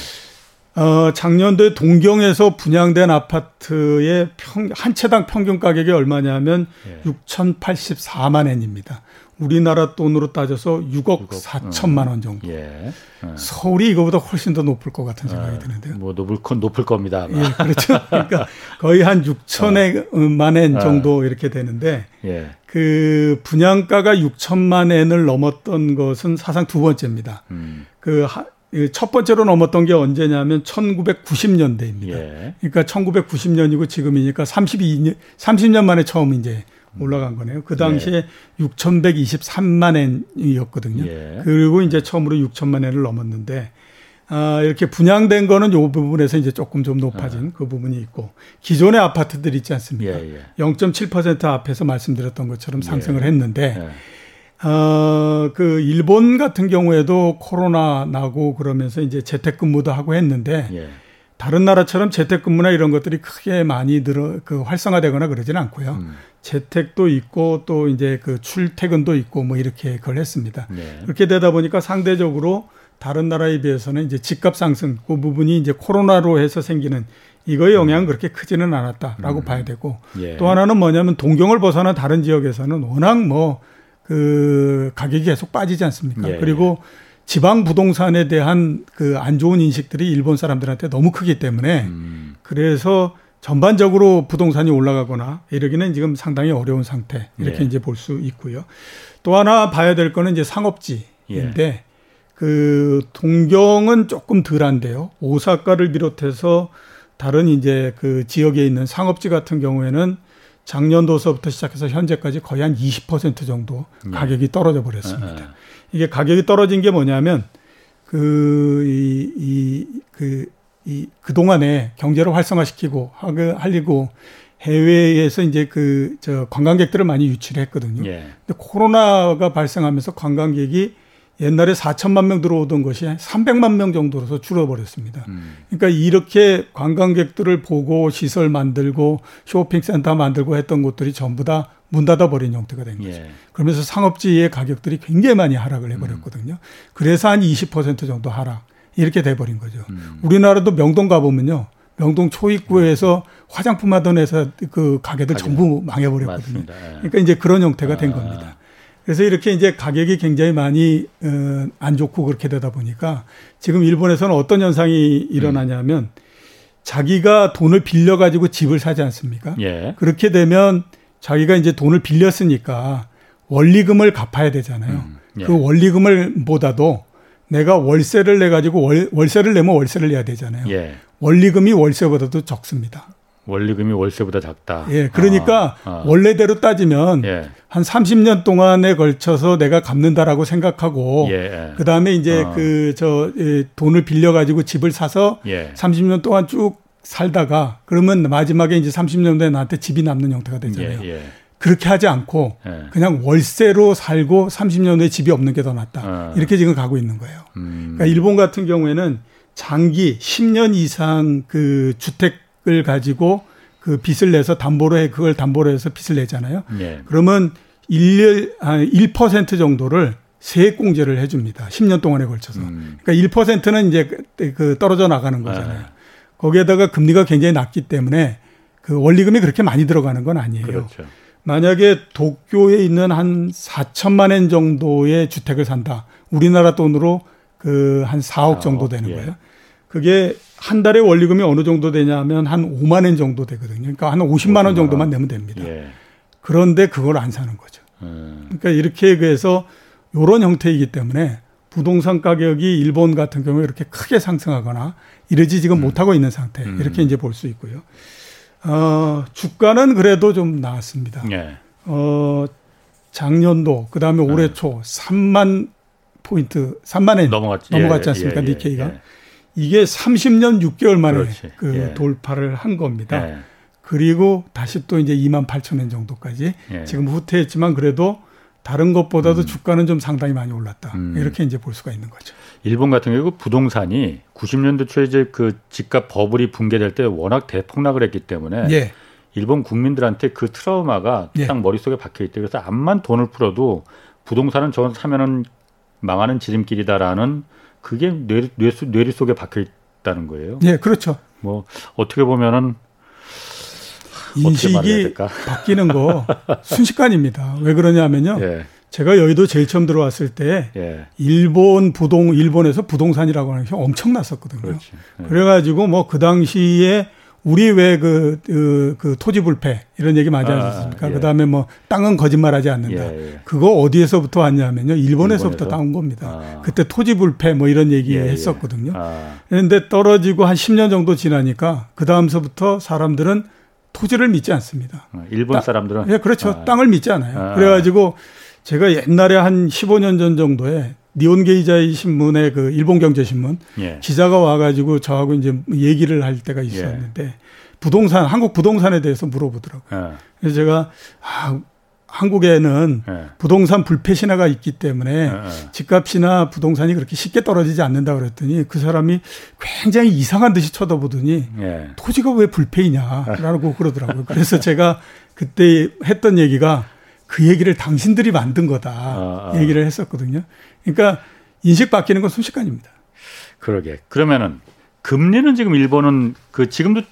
어, 작년도에 동경에서 분양된 아파트의 평, 한 채당 평균 가격이 얼마냐면 예. 6,084만 엔입니다. 우리나라 돈으로 따져서 6억, 6억, 4천만 원 정도. 예. 어. 서울이 이거보다 훨씬 더 높을 것 같은 생각이 드는데요. 뭐 높을 건 높을 겁니다. 아마. 예, 그렇죠. 그러니까 거의 한 6천만 엔 어. 정도 이렇게 되는데 예. 그 분양가가 6천만 엔을 넘었던 것은 사상 두 번째입니다. 음. 그첫 번째로 넘었던 게 언제냐면 1990년대입니다. 예. 그러니까 1990년이고 지금이니까 32년 30년 만에 처음 이제 올라간 거네요. 그 당시에 6,123만 엔이었거든요. 예. 그리고 이제 처음으로 6천만 엔을 넘었는데 아, 이렇게 분양된 거는 요 부분에서 이제 조금 좀 높아진 그 부분이 있고 기존의 아파트들 있지 않습니까? 예, 예. 0.7% 앞에서 말씀드렸던 것처럼 상승을 했는데 예. 어, 그 일본 같은 경우에도 코로나 나고 그러면서 이제 재택근무도 하고 했는데 예. 다른 나라처럼 재택근무나 이런 것들이 크게 많이 들어 그 활성화되거나 그러지는 않고요. 음. 재택도 있고 또 이제 그 출퇴근도 있고 뭐 이렇게 그걸 했습니다. 예. 그렇게 되다 보니까 상대적으로 다른 나라에 비해서는 이제 집값 상승 그 부분이 이제 코로나로 해서 생기는 이거의 영향은 그렇게 크지는 않았다라고 봐야 되고 예. 또 하나는 뭐냐면 동경을 벗어난 다른 지역에서는 워낙 뭐 그 가격이 계속 빠지지 않습니까? 예, 그리고 지방 부동산에 대한 그 안 좋은 인식들이 일본 사람들한테 너무 크기 때문에 음. 그래서 전반적으로 부동산이 올라가거나 이러기는 지금 상당히 어려운 상태 이렇게 예. 이제 볼 수 있고요. 또 하나 봐야 될 거는 이제 상업지인데 예. 그 동경은 조금 덜한데요. 오사카를 비롯해서 다른 이제 그 지역에 있는 상업지 같은 경우에는 작년도서부터 시작해서 현재까지 거의 한 20% 정도 예. 가격이 떨어져 버렸습니다. 예, 예. 이게 가격이 떨어진 게 뭐냐면 그, 이, 이, 그, 이, 그동안에 경제를 활성화시키고 하려고 해외에서 이제 그, 저, 관광객들을 많이 유치를 했거든요. 예. 근데 코로나가 발생하면서 관광객이 옛날에 4천만 명 들어오던 것이 300만 명 정도로서 줄어버렸습니다. 음. 그러니까 이렇게 관광객들을 보고 시설 만들고 쇼핑센터 만들고 했던 곳들이 전부 다 문 닫아버린 형태가 된 거죠. 예. 그러면서 상업지의 가격들이 굉장히 많이 하락을 해버렸거든요. 그래서 한 20% 정도 하락 이렇게 돼버린 거죠. 음. 우리나라도 명동 가보면요. 명동 초입구에서 화장품 하던 회사 그 가게들 가게. 전부 망해버렸거든요. 맞습니다. 예. 그러니까 이제 그런 형태가 된 아. 겁니다. 그래서 이렇게 이제 가격이 굉장히 많이 어, 안 좋고 그렇게 되다 보니까 지금 일본에서는 어떤 현상이 일어나냐면 자기가 돈을 빌려 가지고 집을 사지 않습니까? 예. 그렇게 되면 자기가 이제 돈을 빌렸으니까 원리금을 갚아야 되잖아요. 음, 예. 그 원리금을 보다도 내가 월세를 내 가지고 월, 월세를 내면 월세를 내야 되잖아요. 예. 원리금이 월세보다도 적습니다. 원리금이 월세보다 작다. 예, 그러니까 아, 아. 원래대로 따지면 예. 한 30년 동안에 걸쳐서 내가 갚는다라고 생각하고 예. 그 다음에 이제 어. 그저 돈을 빌려 가지고 집을 사서 예. 30년 동안 쭉 살다가 그러면 마지막에 이제 30년 뒤에 나한테 집이 남는 형태가 예. 되잖아요. 예. 그렇게 하지 않고 예. 그냥 월세로 살고 30년 후에 집이 없는 게 더 낫다. 어. 이렇게 지금 가고 있는 거예요. 음. 그러니까 일본 같은 경우에는 장기 10년 이상 그 주택 을 가지고 그 빚을 내서 담보로 해 그걸 담보로 해서 빚을 내잖아요. 예. 그러면 1, 한1% 정도를 세액 공제를 해 줍니다. 10년 동안에 걸쳐서. 음. 그러니까 1%는 이제 그- 그 떨어져 나가는 거잖아요. 네. 거기에다가 금리가 굉장히 낮기 때문에 그 원리금이 그렇게 많이 들어가는 건 아니에요. 그렇죠. 만약에 도쿄에 있는 한 4천만 엔 정도의 주택을 산다. 우리나라 돈으로 그 한 4억 정도 4억, 되는 예. 거예요. 그게 한 달에 원리금이 어느 정도 되냐면 한 5만 엔 정도 되거든요. 그러니까 한 50만 원 정도만 내면 됩니다. 예. 그런데 그걸 안 사는 거죠. 음. 그러니까 이렇게 해서 이런 형태이기 때문에 부동산 가격이 일본 같은 경우에 이렇게 크게 상승하거나 이러지 지금 못하고 있는 상태. 음. 이렇게 이제 볼 수 있고요. 어, 주가는 그래도 좀 나았습니다. 예. 어, 작년도, 그 다음에 올해 네. 초 3만 포인트, 3만에 넘어갔지. 넘어갔지 예, 않습니까? 예, 예, 니케이가. 예. 이게 30년 6개월 만에 그렇지. 그 예. 돌파를 한 겁니다. 예. 그리고 다시 또 이제 2만 8천 원 정도까지 예. 지금 후퇴했지만 그래도 다른 것보다도 주가는 좀 상당히 많이 올랐다. 음. 이렇게 이제 볼 수가 있는 거죠. 일본 같은 경우 부동산이 90년대 초에 이제 그 집값 버블이 붕괴될 때 워낙 대폭락을 했기 때문에 예. 일본 국민들한테 그 트라우마가 예. 딱 머릿속에 박혀 있대. 그래서 암만 돈을 풀어도 부동산은 저건 사면은 망하는 지름길이다라는 그게 뇌, 뇌, 뇌리 속에 박혀 있다는 거예요. 예, 그렇죠. 뭐 어떻게 보면은 인식이? 바뀌는 거 순식간입니다. 왜 그러냐면요. 예, 제가 여의도 제일 처음 들어왔을 때 예, 일본 부동 일본에서 부동산이라고 하는 게 엄청났었거든요. 예. 그래가지고 뭐 그 당시에 우리 왜그 그, 그 토지 불패 이런 얘기 많이 아, 하셨습니까? 예. 그다음에 뭐 땅은 거짓말하지 않는다. 예, 예. 그거 어디에서부터 왔냐면요. 일본에서부터 일본에서? 따온 겁니다. 아. 그때 토지 불패 뭐 이런 얘기 예, 예. 했었거든요. 아, 그런데 떨어지고 한 10년 정도 지나니까 그 다음서부터 사람들은 토지를 믿지 않습니다. 어, 일본 땅- 사람들은 예, 그렇죠. 아, 땅을 믿지 않아요. 아. 그래가지고 제가 옛날에 한 15년 전 정도에 니온 게이자이 신문의 그 일본 경제 신문 예, 기자가 와가지고 저하고 이제 얘기를 할 때가 있었는데 부동산 한국 부동산에 대해서 물어보더라고요. 예, 그래서 제가 아, 한국에는 예, 부동산 불패 신화가 있기 때문에 예, 예. 집값이나 부동산이 그렇게 쉽게 떨어지지 않는다 그랬더니 그 사람이 굉장히 이상한 듯이 쳐다보더니 예. 토지가 왜 불패이냐라고 그러더라고요. 그래서 제가 그때 했던 얘기가 그 얘기를 당신들이 만든 거다 아, 아. 얘기를 했었거든요. 그러니까 인식 바뀌는 건 순식간입니다. 그러게. 그러면은 금리는 지금 일본은 그 지금도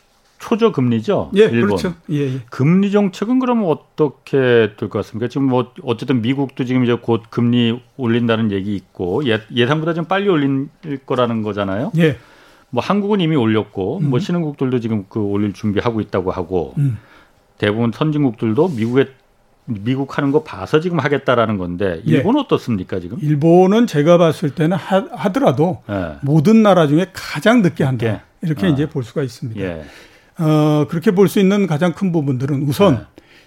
초저 금리죠. 예, 일본. 그렇죠. 예, 예. 금리 정책은 그러면 어떻게 될 것 같습니까? 지금 뭐 어쨌든 미국도 지금 이제 곧 금리 올린다는 얘기 있고 예, 예상보다 좀 빨리 올릴 거라는 거잖아요. 예. 뭐 한국은 이미 올렸고 뭐 신흥국들도 지금 그 올릴 준비하고 있다고 하고 음. 대부분 선진국들도 미국의 미국 하는 거 봐서 지금 하겠다라는 건데 예. 일본 은 어떻습니까 지금? 일본은 제가 봤을 때는 하, 더라도 예. 모든 나라 중에 가장 늦게 한다. 늦게? 이렇게 아. 이제 볼 수가 있습니다. 예. 어, 그렇게 볼 수 있는 가장 큰 부분들은 우선 네.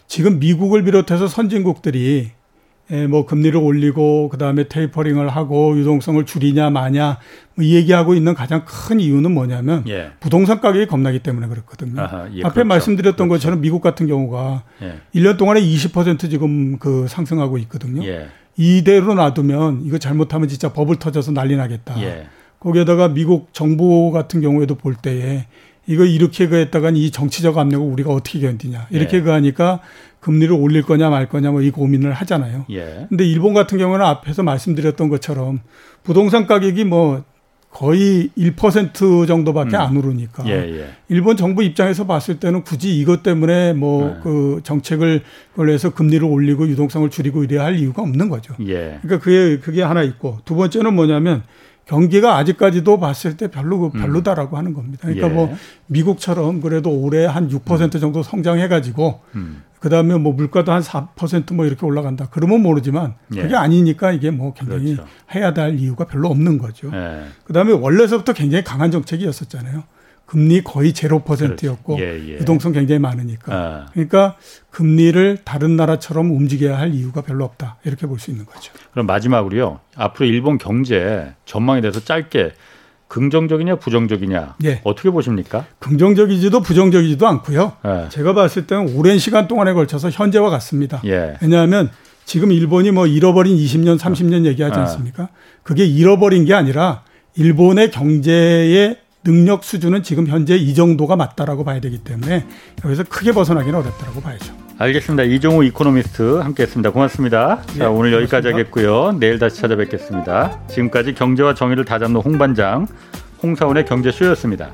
지금 미국을 비롯해서 선진국들이 에, 뭐 금리를 올리고 그다음에 테이퍼링을 하고 유동성을 줄이냐 마냐 뭐 얘기하고 있는 가장 큰 이유는 뭐냐면 예. 부동산 가격이 겁나기 때문에 그렇거든요. 아하, 예, 앞에 그렇죠. 말씀드렸던 그렇죠. 것처럼 미국 같은 경우가 예. 1년 동안에 20% 지금 그 상승하고 있거든요. 예. 이대로 놔두면 이거 잘못하면 진짜 버블 터져서 난리 나겠다. 예. 거기에다가 미국 정부 같은 경우에도 볼 때에 이거 이렇게 그 했다간 이 정치적 압력을 우리가 어떻게 견디냐. 이렇게 예. 그 하니까 금리를 올릴 거냐 말 거냐 뭐 이 고민을 하잖아요. 예. 근데 일본 같은 경우는 앞에서 말씀드렸던 것처럼 부동산 가격이 뭐 거의 1% 정도밖에 음. 안 오르니까 예. 예. 일본 정부 입장에서 봤을 때는 굳이 이것 때문에 뭐 네. 그 정책을 걸려서 금리를 올리고 유동성을 줄이고 이래야 할 이유가 없는 거죠. 예. 그러니까 그게 그게 하나 있고 두 번째는 뭐냐면 경기가 아직까지도 봤을 때 별로 그 별로다라고 하는 겁니다. 그러니까 음. 예. 뭐 미국처럼 그래도 올해 한 6% 정도 성장해 가지고 음. 그다음에 뭐 물가도 한 4%뭐 이렇게 올라간다. 그러면 모르지만 예. 그게 아니니까 이게 뭐 굉장히 그렇죠. 해야 될 이유가 별로 없는 거죠. 예. 그다음에 원래서부터 굉장히 강한 정책이었었잖아요. 금리 거의 제로 퍼센트였고 예, 예. 유동성 굉장히 많으니까. 아. 그러니까 금리를 다른 나라처럼 움직여야 할 이유가 별로 없다. 이렇게 볼 수 있는 거죠. 그럼 마지막으로요. 앞으로 일본 경제 전망에 대해서 짧게 긍정적이냐 부정적이냐 예. 어떻게 보십니까? 긍정적이지도 부정적이지도 않고요. 예. 제가 봤을 때는 오랜 시간 동안에 걸쳐서 현재와 같습니다. 예. 왜냐하면 지금 일본이 뭐 잃어버린 20년, 30년 얘기하지 아. 않습니까? 그게 잃어버린 게 아니라 일본의 경제의 능력 수준은 지금 현재 이 정도가 맞다라고 봐야 되기 때문에 여기서 크게 벗어나기는 어렵다라고 봐야죠. 알겠습니다. 이종우 이코노미스트 함께했습니다. 고맙습니다. 예, 자, 오늘 여기까지 고맙습니다. 하겠고요. 내일 다시 찾아뵙겠습니다. 지금까지 경제와 정의를 다잡는 홍반장 홍사원의 경제쇼였습니다.